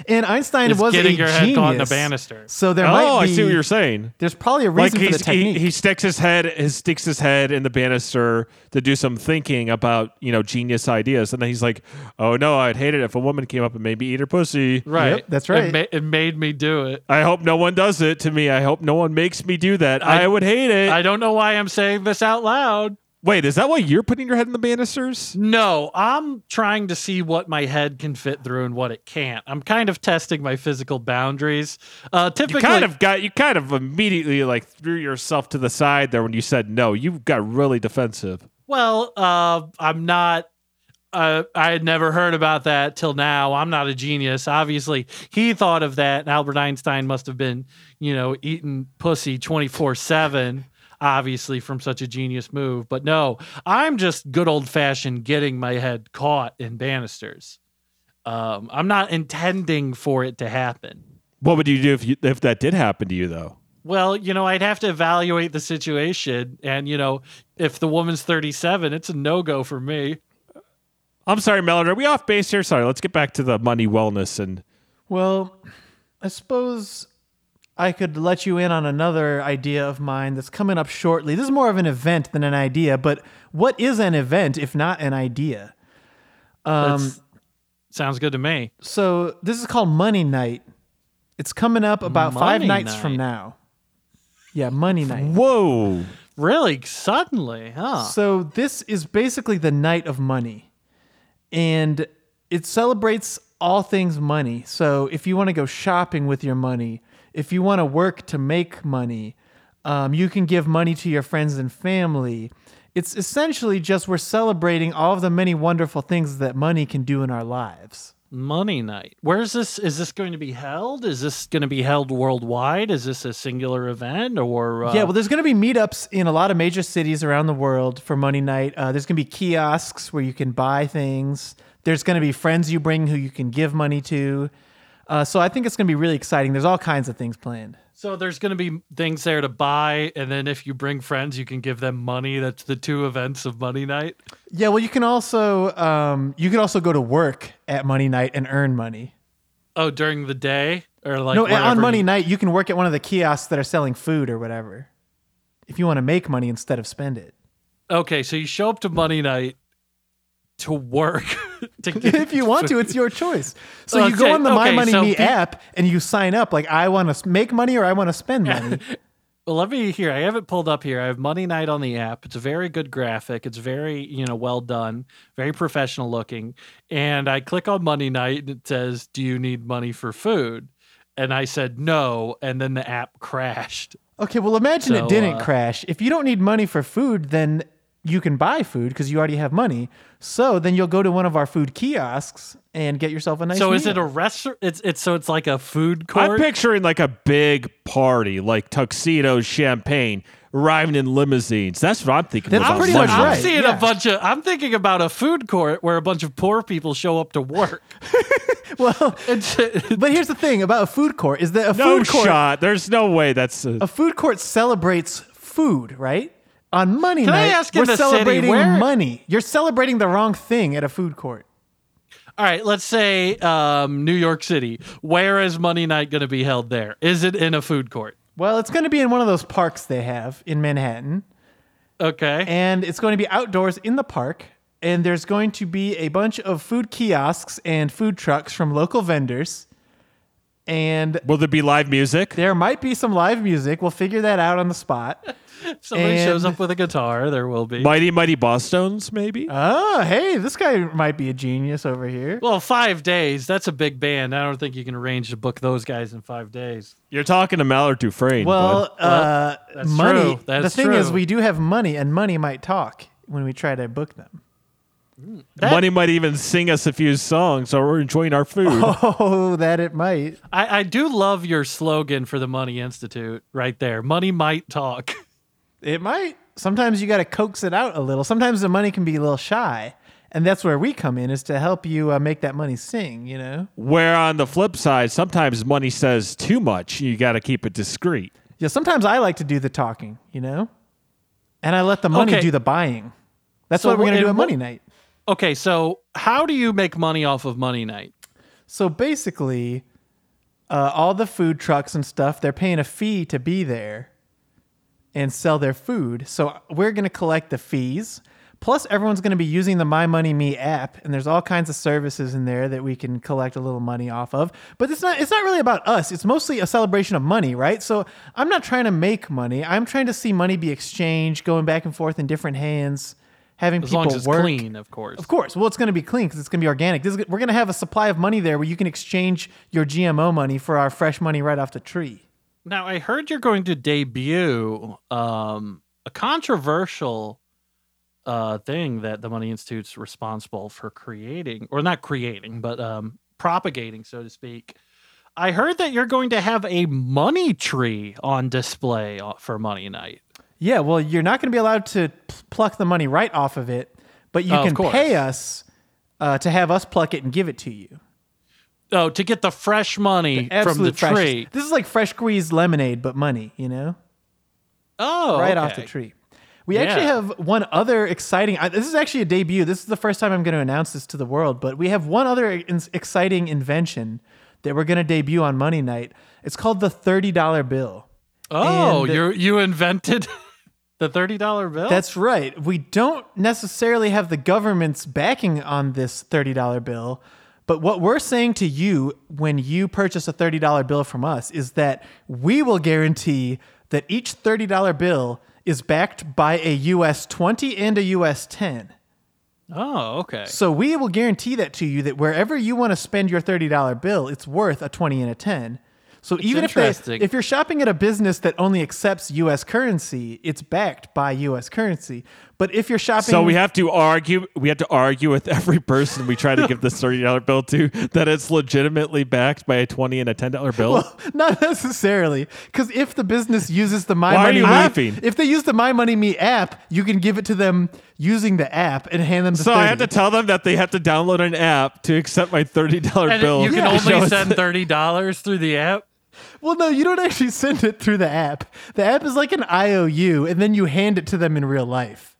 And Einstein It's was getting a your genius. head caught in a banister. So there oh, might I see what you're saying. There's probably a Like reason for the technique. he, he sticks his head, his sticks his head in the banister to do some thinking about you know genius ideas, and then he's like, "Oh no, I'd hate it if a woman came up and made me eat her pussy." Right. Yep, that's It right. ma- It, made me do it. I hope no one does it to me. I hope no one makes me do that. I, I- would hate it. I don't know why I'm saying this out loud. Wait, is that why you're putting your head in the banisters? No, I'm trying to see what my head can fit through and what it can't. I'm kind of testing my physical boundaries. Uh, You kind of got you kind of immediately like threw yourself to the side there when you said no. You got really defensive. Well, uh, I'm not. Uh, I had never heard about that till now. I'm not a genius. Obviously, he thought of that. and Albert Einstein must have been, you know, eating pussy 24 7, obviously, from such a genius move. But no, I'm just good old fashioned getting my head caught in banisters. Um, I'm not intending for it to happen. What would you do if you, if that did happen to you though? Well, you know, I'd have to evaluate the situation. And, you know, if the woman's 37, it's a no go for me. I'm sorry, Mellon. Are we off base here? Sorry. Let's get back to the money, wellness, and Well, I suppose I could let you in on another idea of mine that's coming up shortly. This is more of an event than an idea, but what is an event if not an idea? Um, That's- sounds good to me. so this is called Money Night. It's coming up about five Money nights from now. Yeah, Money Night. whoa. Really? Suddenly, huh? So this is basically the night of money. And it celebrates all things money. So if you want to go shopping with your money, if you want to work to make money, um, you can give money to your friends and family. It's essentially just we're celebrating all of the many wonderful things that money can do in our lives. Money night. Where's this? Is this going to be held? Is this going to be held worldwide? Is this a singular event or? Uh, Yeah, well, there's going to be meetups in a lot of major cities around the world for Money Night. Uh, there's going to be kiosks where you can buy things. There's going to be friends you bring who you can give money to. Uh, so I think it's going to be really exciting. There's all kinds of things planned. so there's going to be things there to buy, and then if you bring friends, you can give them money. That's the two events of Money Night. Yeah, well, you can also um, you can also go to work at Money Night and earn money. Oh, during the day or like no, on Money you- Night you can work at one of the kiosks that are selling food or whatever. If you want to make money instead of spend it. Okay, so you show up to Money Night to work. (laughs) to get if you want to, it's your choice. So you go on the My Money so Me pe- app and you sign up. Like I want to make money or I want to spend (laughs) money. Well, let me hear. I have it pulled up here. I have Money Night on the app. It's a very good graphic. It's very, you know, well done, very professional looking. And I click on Money Night and it says, "Do you need money for food?" And I said no, and then the app crashed. Okay, well, imagine So, it didn't uh, crash. If you don't need money for food, then you can buy food because you already have money. So then you'll go to one of our food kiosks and get yourself a nice. so is it a restaurant? It's it's so it's like a food court. I'm picturing like a big party, like tuxedos, champagne, arriving in limousines. That's what I'm thinking. That's about pretty much I'm right, seeing yeah. a bunch of. I'm thinking about a food court where a bunch of poor people show up to work. (laughs) well, (laughs) but here's the thing about a food court is that a No food court shot. There's no way. That's a, a food court celebrates food, right? On money Can I night, ask in we're the city, celebrating where- money. You're celebrating the wrong thing at a food court. All right, let's say um, New York City. Where is Money Night going to be held there? Is it in a food court? Well, it's going to be in one of those parks they have in Manhattan. Okay. and it's going to be outdoors in the park. And there's going to be a bunch of food kiosks and food trucks from local vendors. And will there be live music? there might be some live music. We'll figure that out on the spot. (laughs) Somebody shows up with a guitar. There will be. Mighty Mighty Bosstones maybe. Oh, hey, this guy might be a genius over here. well, five days. That's a big band. I don't think you can arrange to book those guys in five days. You're talking to Mallard Dufresne. Well, uh, that's money. true. the That's thing is, we do have money, and money might talk when we try to book them. Bud. that- Money might even sing us a few songs, or we're enjoying our food. (laughs) Oh, that it might. I, I do love your slogan for the Money Institute right there. Money might talk. It might. sometimes you got to coax it out a little. Sometimes the money can be a little shy. And that's where we come in is to help you uh, make that money sing, you know? Where on the flip side, sometimes money says too much. You got to keep it discreet. Yeah, sometimes I like to do the talking, you know? And I let the money Okay. do the buying. That's So what we're going to do at Money Night. Okay, so how do you make money off of Money Night? So basically, uh, all the food trucks and stuff, they're paying a fee to be there and sell their food. So we're going to collect the fees. Plus, everyone's going to be using the My Money Me app, and there's all kinds of services in there that we can collect a little money off of. But it's not it's not really about us. It's mostly a celebration of money, right? So I'm not trying to make money. I'm trying to see money be exchanged, going back and forth in different hands, having As people long as it's work. clean, of course. Of course. Well, it's going to be clean because it's going to be organic. This is, we're going to have a supply of money there where you can exchange your GMO money for our fresh money right off the tree. Now, I heard you're going to debut um, a controversial uh, thing that the Money Institute's responsible for creating, or not creating, but um, propagating, so to speak. I heard that you're going to have a money tree on display uh, for Money Night. Yeah, well, you're not going to be allowed to pluck the money right off of it, but you Oh, can pay us uh, to have us pluck it and give it to you. Oh, to get the fresh money from the Absolute fresh. tree. This is like fresh squeezed lemonade, but money, you know? Oh, right off the tree. We actually have one other exciting. I, this is actually a debut. This is the first time I'm going to announce this to the world, but we have one other in, exciting invention that we're going to debut on Money Night. It's called the thirty dollar bill. Oh, you you invented (laughs) the thirty dollar bill. That's right. We don't necessarily have the government's backing on this $30 bill, but what we're saying to you when you purchase a $30 bill from us is that we will guarantee that each $30 bill is backed by a US 20 and a US 10. oh, okay. So we will guarantee that to you that wherever you want to spend your $30 bill, it's worth a 20 and a 10. So even if they, if you're shopping at a business that only accepts US currency, it's backed by US currency. But if you're shopping So we have to argue. We have to argue with (laughs) every person we try to give this thirty dollar bill to that it's legitimately backed by a twenty and a ten dollar (laughs) bill. Not necessarily, because if the business uses the My Why Money Me, if they use the My Money Me app, you can give it to them using the app and hand them the. so 30. I have to tell them that they have to download an app to accept my thirty dollar and bill. you can Yeah. only send thirty dollars through the app. Well, no, you don't actually send it through the app. The app is like an IOU, and then you hand it to them in real life.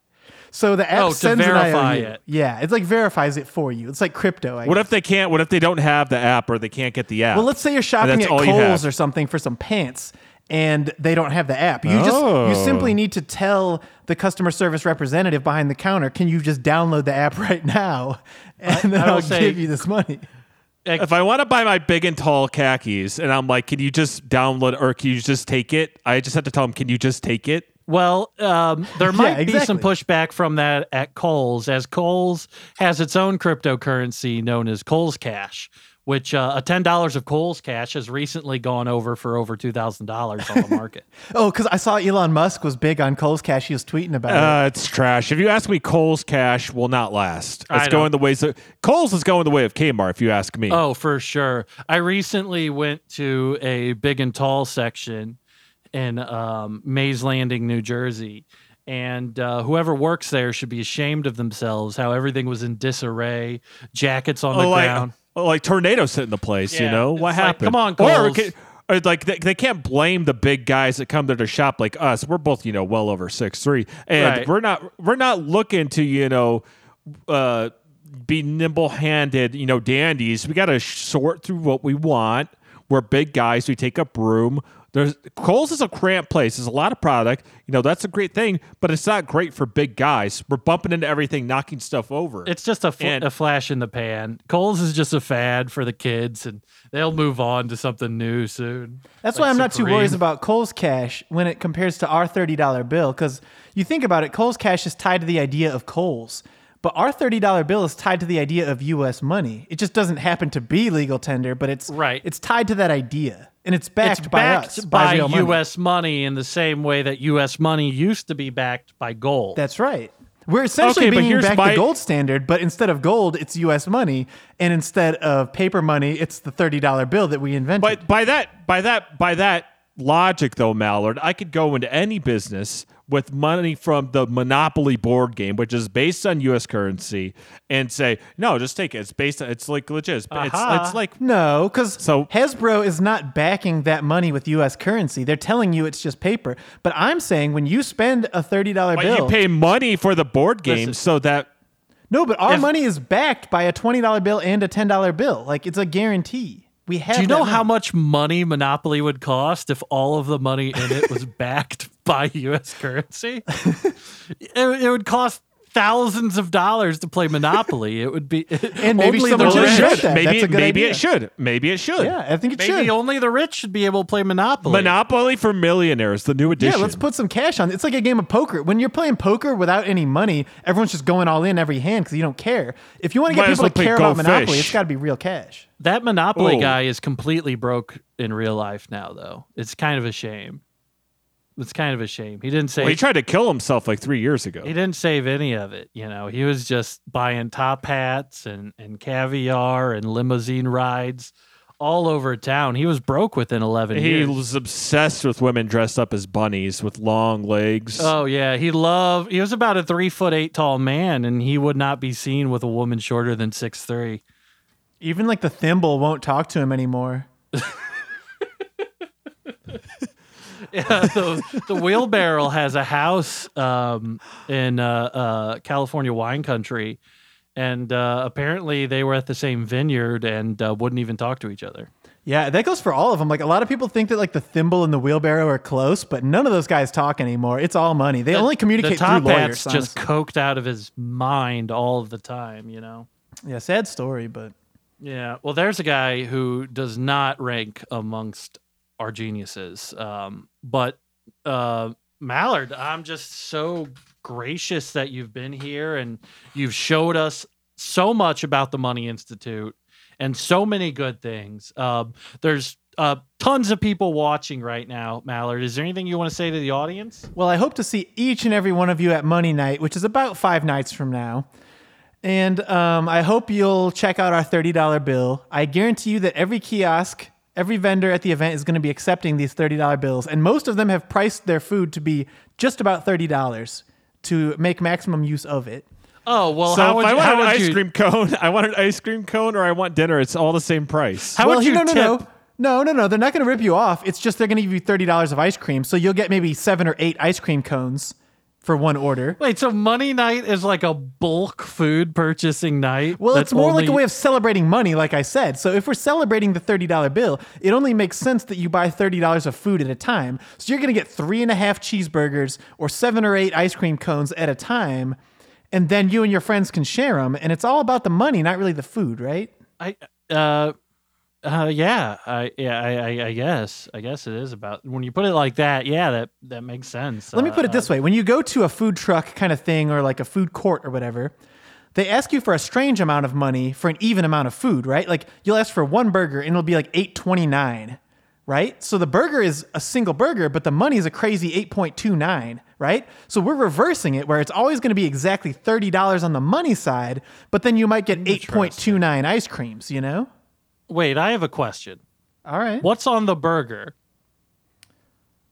So the app Oh, to sends verify an IOU. it. Yeah, it's like verifies it for you. It's like crypto. I What guess. if they can't? What if they don't have the app or they can't get the app? Well, let's say you're shopping at all you have. Kohl's or something for some pants and they don't have the app. You just you Oh. simply need to tell the customer service representative behind the counter, "Can you just download the app (laughs) right now?" And then I will I'll say- give you this money. if I want to buy my big and tall khakis, and I'm like, can you just download or can you just take it? I just have to tell them, can you just take it? Well, um, there (laughs) might be some pushback from that at Kohl's, as Kohl's has its own cryptocurrency known as Kohl's Cash, which uh, a ten dollars of Kohl's Cash has recently gone over for over two thousand dollars on the (laughs) market. Oh, because I saw Elon Musk was big on Kohl's Cash. He was tweeting about it. Uh, it's trash. If you ask me, Kohl's cash will not last. It's going the ways of Kohl's is going the way of Kmart. If you ask me, Oh, for sure. I recently went to a big and tall section in um, Mays Landing, New Jersey. And uh, whoever works there should be ashamed of themselves. How everything was in disarray, jackets on the oh, like, ground. Oh, like tornadoes hitting the place. You Yeah. know what It's like, happened? come on, or, Kohl's. or like they, they can't blame the big guys that come there to their shop like us. We're both you know well over six three, and Right. we're not we're not looking to you know. Uh, be nimble handed, you know, dandies. We got to sort through what we want. We're big guys. We take up room. There's Kohl's is a cramped place. There's a lot of product. You know, that's a great thing, but it's not great for big guys. We're bumping into everything, knocking stuff over. It's just a, fl- And- a flash in the pan. Kohl's is just a fad for the kids, and they'll move on to something new soon. That's Like why I'm not too worried about Kohl's Cash when it compares to our $30 bill. Because you think about it, Kohl's Cash is tied to the idea of Kohl's. But our $30 bill is tied to the idea of US money. It just doesn't happen to be legal tender, but it's Right. it's tied to that idea. And it's backed, It's by us. by, real money. U.S. money in the same way that U.S. money used to be backed by gold. That's right. We're essentially Okay, but bringing here's back my- the gold standard, but instead of gold, it's U.S. money, and instead of paper money, it's the thirty dollar bill that we invented. But by that, by that, by that logic, though, Mallard, I could go into any business with money from the Monopoly board game, which is based on U.S. currency, and say, no, just take it. It's based on. It's like legit. It's, it's, Aha. it's like No, because So- Hasbro is not backing that money with U.S. currency. They're telling you it's just paper. But I'm saying when you spend a thirty dollar bill, you pay money for the board game Listen. so that no, but our If- money is backed by a twenty dollar bill and a ten dollar bill. Like it's a guarantee. We have. Do you know money. how much money Monopoly would cost if all of the money in it was (laughs) backed by U.S. (laughs) currency? it, it would cost thousands of dollars to play Monopoly. It would be (laughs) And maybe only someone the should rich. invent that. maybe That's a good maybe idea. it should. Maybe it should. Yeah, I think it Maybe should. Maybe only the rich should be able to play Monopoly. Monopoly for millionaires, the new edition. Yeah, let's put some cash on. It's like a game of poker. When you're playing poker without any money, everyone's just going all in every hand because you don't care. If you want to get Might people well to care Go about Monopoly, Fish. it's got to be real cash. That Monopoly Oh. guy is completely broke in real life now, though. It's kind of a shame. It's kind of a shame. He didn't say Well, he tried to kill himself like three years ago. He didn't save any of it. You know, he was just buying top hats and, and caviar and limousine rides all over town. He was broke within 11 He years. He was obsessed with women dressed up as bunnies with long legs. Oh yeah, he loved. He was about a three foot eight tall man, and he would not be seen with a woman shorter than six three. Even like the thimble won't talk to him anymore. (laughs) (laughs) Yeah, the, the wheelbarrow has a house um, in uh, uh, California wine country, and uh, apparently they were at the same vineyard and uh, wouldn't even talk to each other. Yeah, that goes for all of them. Like a lot of people think that like the thimble and the wheelbarrow are close, but none of those guys talk anymore. It's all money. They only communicate the top through lawyers. hat's just coked out of his mind all of the time. You know. yeah, sad story, but Yeah. Well, there's a guy who does not rank amongst our geniuses. Um, but uh, Mallard, I'm just so gracious that you've been here and you've showed us so much about the Money Institute and so many good things. Um, there's uh, tons of people watching right now, Mallard. Is there anything you want to say to the audience? Well, I hope to see each and every one of you at Money Night, which is about five nights from now. And um, I hope you'll check out our $30 bill. I guarantee you that every kiosk, every vendor at the event is going to be accepting these $30 bills. And most of them have priced their food to be just about $30 to make maximum use of it. Oh well, so how if would I want how an would ice you, cream cone, (laughs) I want an ice cream cone, or I want dinner. It's all the same price. How well, would you no, no, tip? no. No, no, no. They're not going to rip you off. It's just they're going to give you $30 of ice cream. So you'll get maybe seven or eight ice cream cones for one order. Wait, so money night is like a bulk food purchasing night? Well, it's more like a way of celebrating money, like I said. So if we're celebrating the $30 bill, it only makes sense that you buy $30 of food at a time. So you're going to get three and a half cheeseburgers or seven or eight ice cream cones at a time. And then you and your friends can share them. And it's all about the money, not really the food, right? I uh uh yeah, I yeah, I, I I guess. I guess it is about when you put it like that, yeah, that that makes sense. Let me Uh, put it uh, this way when you go to a food truck kind of thing or like a food court or whatever, they ask you for a strange amount of money for an even amount of food, right? Like you'll ask for one burger and it'll be like 8.29, right? So the burger is a single burger, but the money is a crazy 8.29, right? So we're reversing it where it's always going to be exactly $30 on the money side, but then you might get 8.29 ice creams, you know? Wait, I have a question. All right. What's on the burger?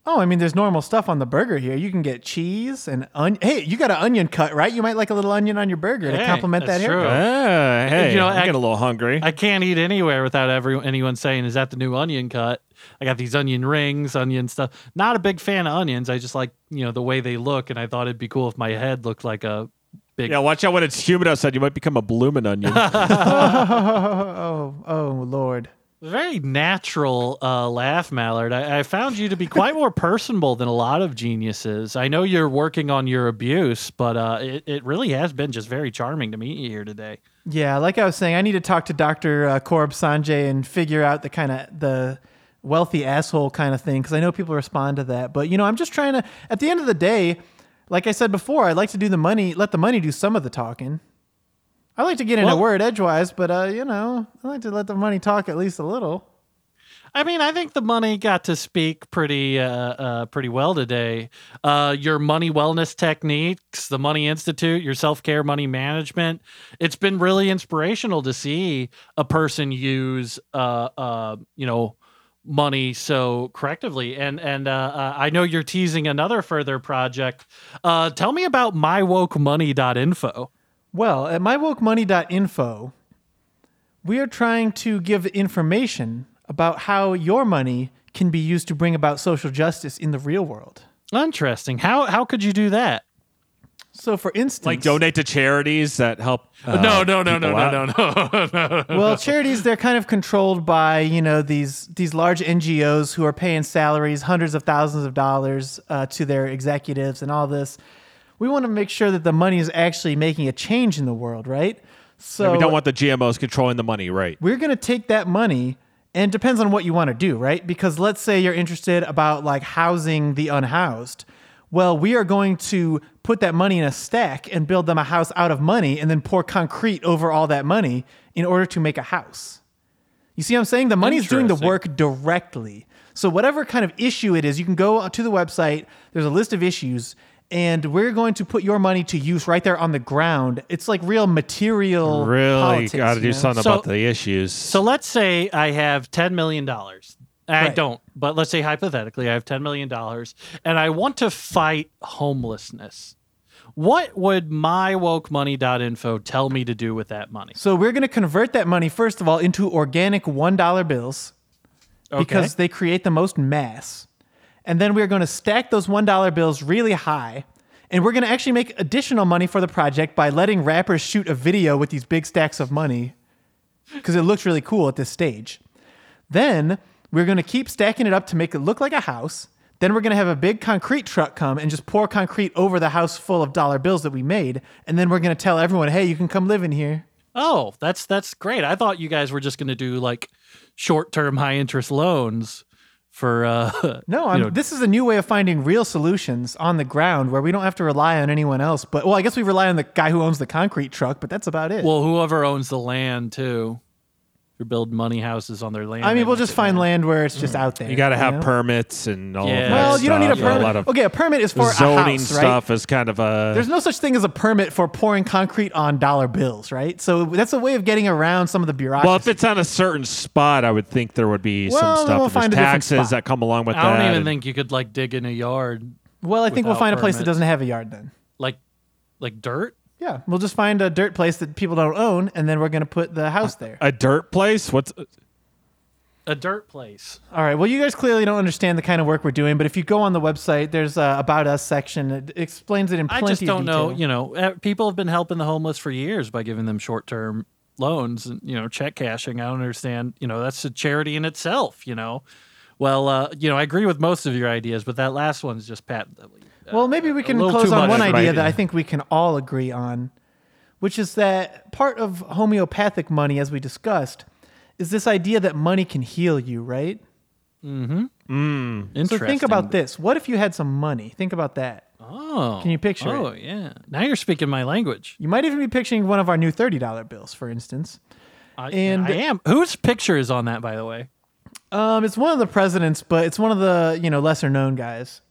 Oh, I mean, there's normal stuff on the burger here. You can get cheese and onion. Hey, you got an onion cut, right? You might like a little onion on your burger to Hey, complement that that's haircut. true. Ah, hey, You know, I I- get a little hungry. I can't eat anywhere without every anyone saying, "Is that the new onion cut?" I got these onion rings, onion stuff. Not a big fan of onions. I just like you know the way they look, and I thought it'd be cool if my head looked like a big. yeah, watch out when it's humid outside. You might become a bloomin' onion. (laughs) Oh, oh, Lord. Very natural uh, laugh, Mallard. I, I found you to be quite more personable than a lot of geniuses. I know you're working on your abuse, but uh, it, it really has been just very charming to meet you here today. Yeah, like I was saying, I need to talk to Dr. Uh, Corb Sanjay and figure out the kind of the wealthy asshole kind of thing because I know people respond to that. But you know, I'm just trying to. At the end of the day, like I said before, I'd like to do the money, let the money do some of the talking. I like to get in a Well- word edgewise, but uh, you know, I like to let the money talk at least a little. I mean, I think the money got to speak pretty, uh, uh, pretty well today. Uh, your money wellness techniques, the Money Institute, your self care money management. It's been really inspirational to see a person use, uh, uh, you know, money so correctively. And and uh, uh, I know you're teasing another further project. Uh, tell me about mywokemoney.info. Well, at mywokemoney.info, we are trying to give information about how your money can be used to bring about social justice in the real world. Interesting. How how could you do that? So, for instance, Like donate to charities that help. uh, no, no, no, no, people no, out? no, (laughs) no, no. well, charities they're kind of controlled by you know these these large NGOs who are paying salaries, hundreds of thousands of dollars uh, to their executives and all this. We want to make sure that the money is actually making a change in the world, right? So we don't want the GMOs controlling the money, right? we're going to take that money and it depends on what you want to do right because let's say you're interested about like housing the unhoused well we are going to put that money in a stack and build them a house out of money and then pour concrete over all that money in order to make a house you see what i'm saying the money's doing the work directly so whatever kind of issue it is you can go to the website there's a list of issues and we're going to put your money to use right there on the ground it's like real material Really politics, got to you do know? something So- about the issues. So let's say I have $10 million. I Right. don't, but let's say hypothetically I have $10 million and I want to fight homelessness. What would mywokemoney.info tell me to do with that money? So we're going to convert that money first of all into organic $1 bills because they create the most mass. And then we're going to stack those $1 bills really high. And we're going to actually make additional money for the project by letting rappers shoot a video with these big stacks of money because it looks really cool at this stage. Then we're going to keep stacking it up to make it look like a house. Then we're going to have a big concrete truck come and just pour concrete over the house full of dollar bills that we made. And then we're going to tell everyone, hey, you can come live in here. Oh, that's that's great. I thought you guys were just going to do like short-term high interest loans for uh (laughs) No, you I'm, know, this is a new way of finding real solutions on the ground where we don't have to rely on anyone else. But well, I guess we rely on the guy who owns the concrete truck, but that's about it. well, whoever owns the land too. They're building money houses on their land. I mean, we'll just find land where it's just hmm. out there. you got to have know? permits and all Yeah. of that Well, you don't need a stuff. Yeah, permit. lot of okay, a permit is for zoning a house, right? stuff is kind of a. There's no such thing as a permit for pouring concrete on dollar bills, right? So that's a way of getting around some of the bureaucracy. well, if it's on a certain spot, I would think there would be Well, some then stuff. we'll and there's find a different taxes spot. that come along with that. I that. don't even and- think you could like dig in a yard well, I think we'll without find a place that permits. doesn't have a yard then. like like dirt. Yeah, we'll just find a dirt place that people don't own, and then we're going to put the house there. a dirt place. What's A dirt place. All right. Well, you guys clearly don't understand the kind of work we're doing, but if you go on the website, there's a about us section. It explains it in plenty. I plenty just don't know. You know, uh, people have been helping the homeless for years by giving them short term loans and you know check cashing. I don't understand. You know, that's a charity in itself. You know, well, uh, you know, I agree with most of your ideas, but that last one's just patently. Uh, Well, maybe we can close on much one idea idea. that I think we can all agree on, which is that part of homeopathic money, as we discussed, is this idea that money can heal you, right? Mm-hmm. Mm. Interesting. So think about this. What if you had some money? Think about that. Oh, Can you picture Oh, yeah. Now you're speaking my language. You might even be picturing one of our new $30 bills, for instance. I, And- I am. Whose picture is on that, by the way? Um, it's one of the presidents, but it's one of the you know lesser known guys.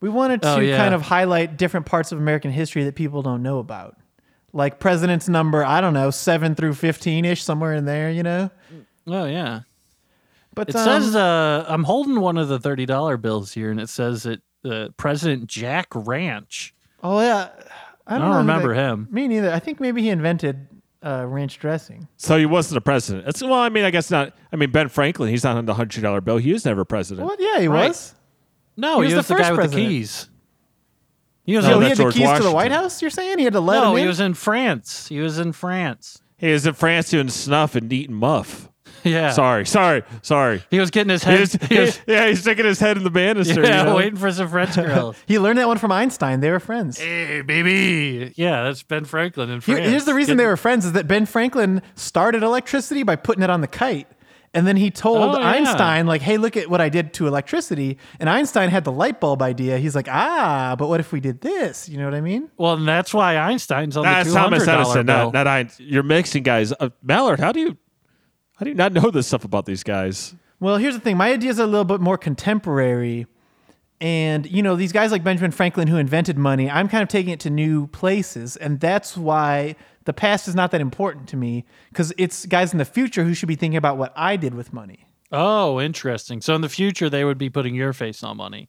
We wanted to Oh, yeah. kind of highlight different parts of American history that people don't know about, like presidents number I don't know seven through fifteen ish, somewhere in there, you know. Oh, yeah. But It um, says uh, I'm holding one of the thirty dollar bills here, and it says that uh, President Jack Ranch. oh yeah, I don't, don't remember that- him. Me neither. I think maybe he invented uh, ranch dressing. so? He wasn't a president. It's, well, I mean, I guess not. I mean, Ben Franklin. He's not on the hundred dollar bill. He was never president. What? Yeah, he Right. was. No, He he was was, the the, first guy with president. the keys. He was, No, So in, he that's had the George keys to the White House. You're saying he had to let no, him he was in France. He was in France. He was in France doing snuff and eating muff. (laughs) Yeah. Sorry, sorry, sorry. He was getting his He head. was- he was- (laughs) yeah, he's sticking his head in the banister. yeah, you know? waiting for some French (laughs) girls. he learned that one from Einstein. They were friends. hey, baby. Yeah, that's Ben Franklin in Here- France. here's the reason they were friends is that Ben Franklin started electricity by putting it on the kite. And then he told Oh, yeah. Einstein, like, hey, look at what I did to electricity. And Einstein had the light bulb idea. He's like, ah, but what if we did this? You know what I mean? Well, and that's why Einstein's on That's the two Thomas hundred dollar Edison, bill. not, not I. You're mixing guys. Uh, Mallard, how do you how do you not know this stuff about these guys? Well, here's the thing my ideas are a little bit more contemporary. And, you know, these guys like Benjamin Franklin who invented money, I'm kind of taking it to new places. And that's why the past is not that important to me because it's guys in the future who should be thinking about what I did with money. Oh, interesting. So in the future, they would be putting your face on money.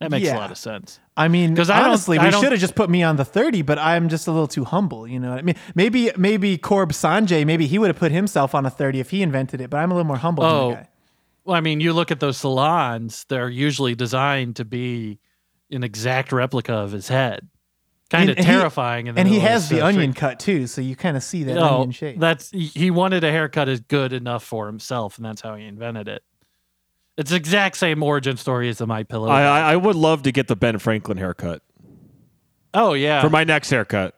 That makes a lot of sense. I mean, 'Cause I don't- honestly, I we should have just put me on the 30, but I'm just a little too humble. You know what I mean? Maybe, maybe Corb Sanjay, maybe he would have put himself on a 30 if he invented it, but I'm a little more humble than Oh, guy. Well, I mean, you look at those salons; they're usually designed to be an exact replica of his head. Kind of And he- terrifying. in the And he has the street. onion cut too, so you kind of see that Oh, onion shape. that's he he wanted a haircut as good enough for himself, and that's how he invented it. It's the exact same origin story as the My Pillow. I, I I would love to get the Ben Franklin haircut oh yeah, for my next haircut.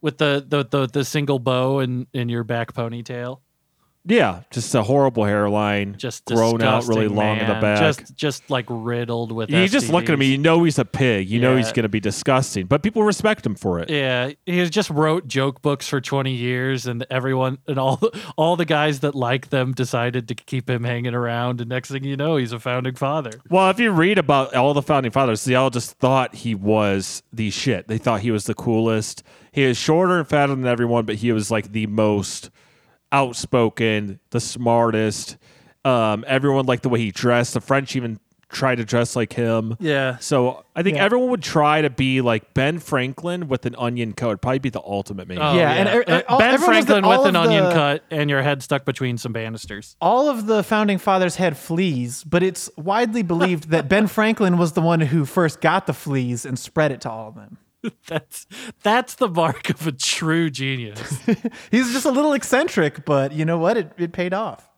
with the, the the the single bow in in your back ponytail. Yeah, just a horrible hairline, Just grown out really long in the back. Just just like riddled with. you just look at me, you know he's a pig. You know he's going to be disgusting, but people respect him for it. Yeah, he just wrote joke books for 20 years, and everyone and all (laughs) all the guys that like them decided to keep him hanging around. And next thing you know, he's a founding father. Well, if you read about all the founding fathers, they all just thought he was the shit. They thought he was the coolest. He is shorter and fatter than everyone, but he was like the most outspoken, the smartest. Um, everyone liked the way he dressed. The French even tried to dress like him. Yeah, So I think Yeah. everyone would try to be like Ben Franklin with an onion coat. It'd probably be the ultimate man. Oh, Yeah, and, uh, uh, all- Ben everyone knows that Franklin with an of onion cut and your head stuck between some banisters. All of the founding fathers had fleas, but it's widely believed that Ben Franklin was the one who first got the fleas and spread it to all of them. (laughs) That's that's the mark of a true genius. (laughs) He's just a little eccentric, but you know what? It, it paid off.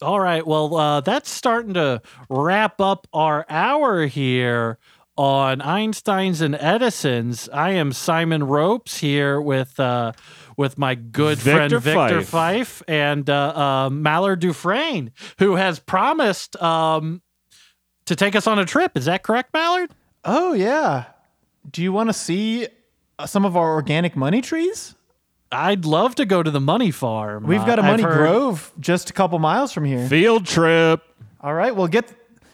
All right. Well, uh, that's starting to wrap up our hour here on Einstein's and Edison's. I am Simon Ropes here with uh, with my good Victor friend Victor Fife. Fife, and uh, uh, Mallard Dufresne, who has promised um, to take us on a trip. Is that correct, Mallard? Oh, yeah. Do you want to see uh, some of our organic money trees? I'd love to go to the Money Farm. We've got a Money Grove just a couple miles from here. Field trip. All right, well get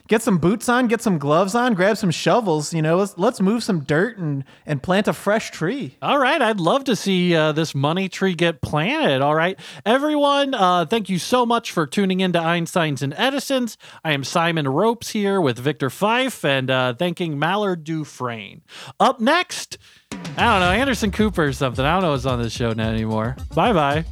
get some boots on, get some gloves on, grab some shovels. You know, let's let's move some dirt and and plant a fresh tree. All right, I'd love to see uh, this money tree get planted. All right, everyone, uh, thank you so much for tuning in to Einstein's and Edison's. I am Simon Ropes here with Victor Fife and uh, thanking Mallard Dufresne. Up next, I don't know, Anderson Cooper or something. I don't know what's on this show now anymore. Bye bye.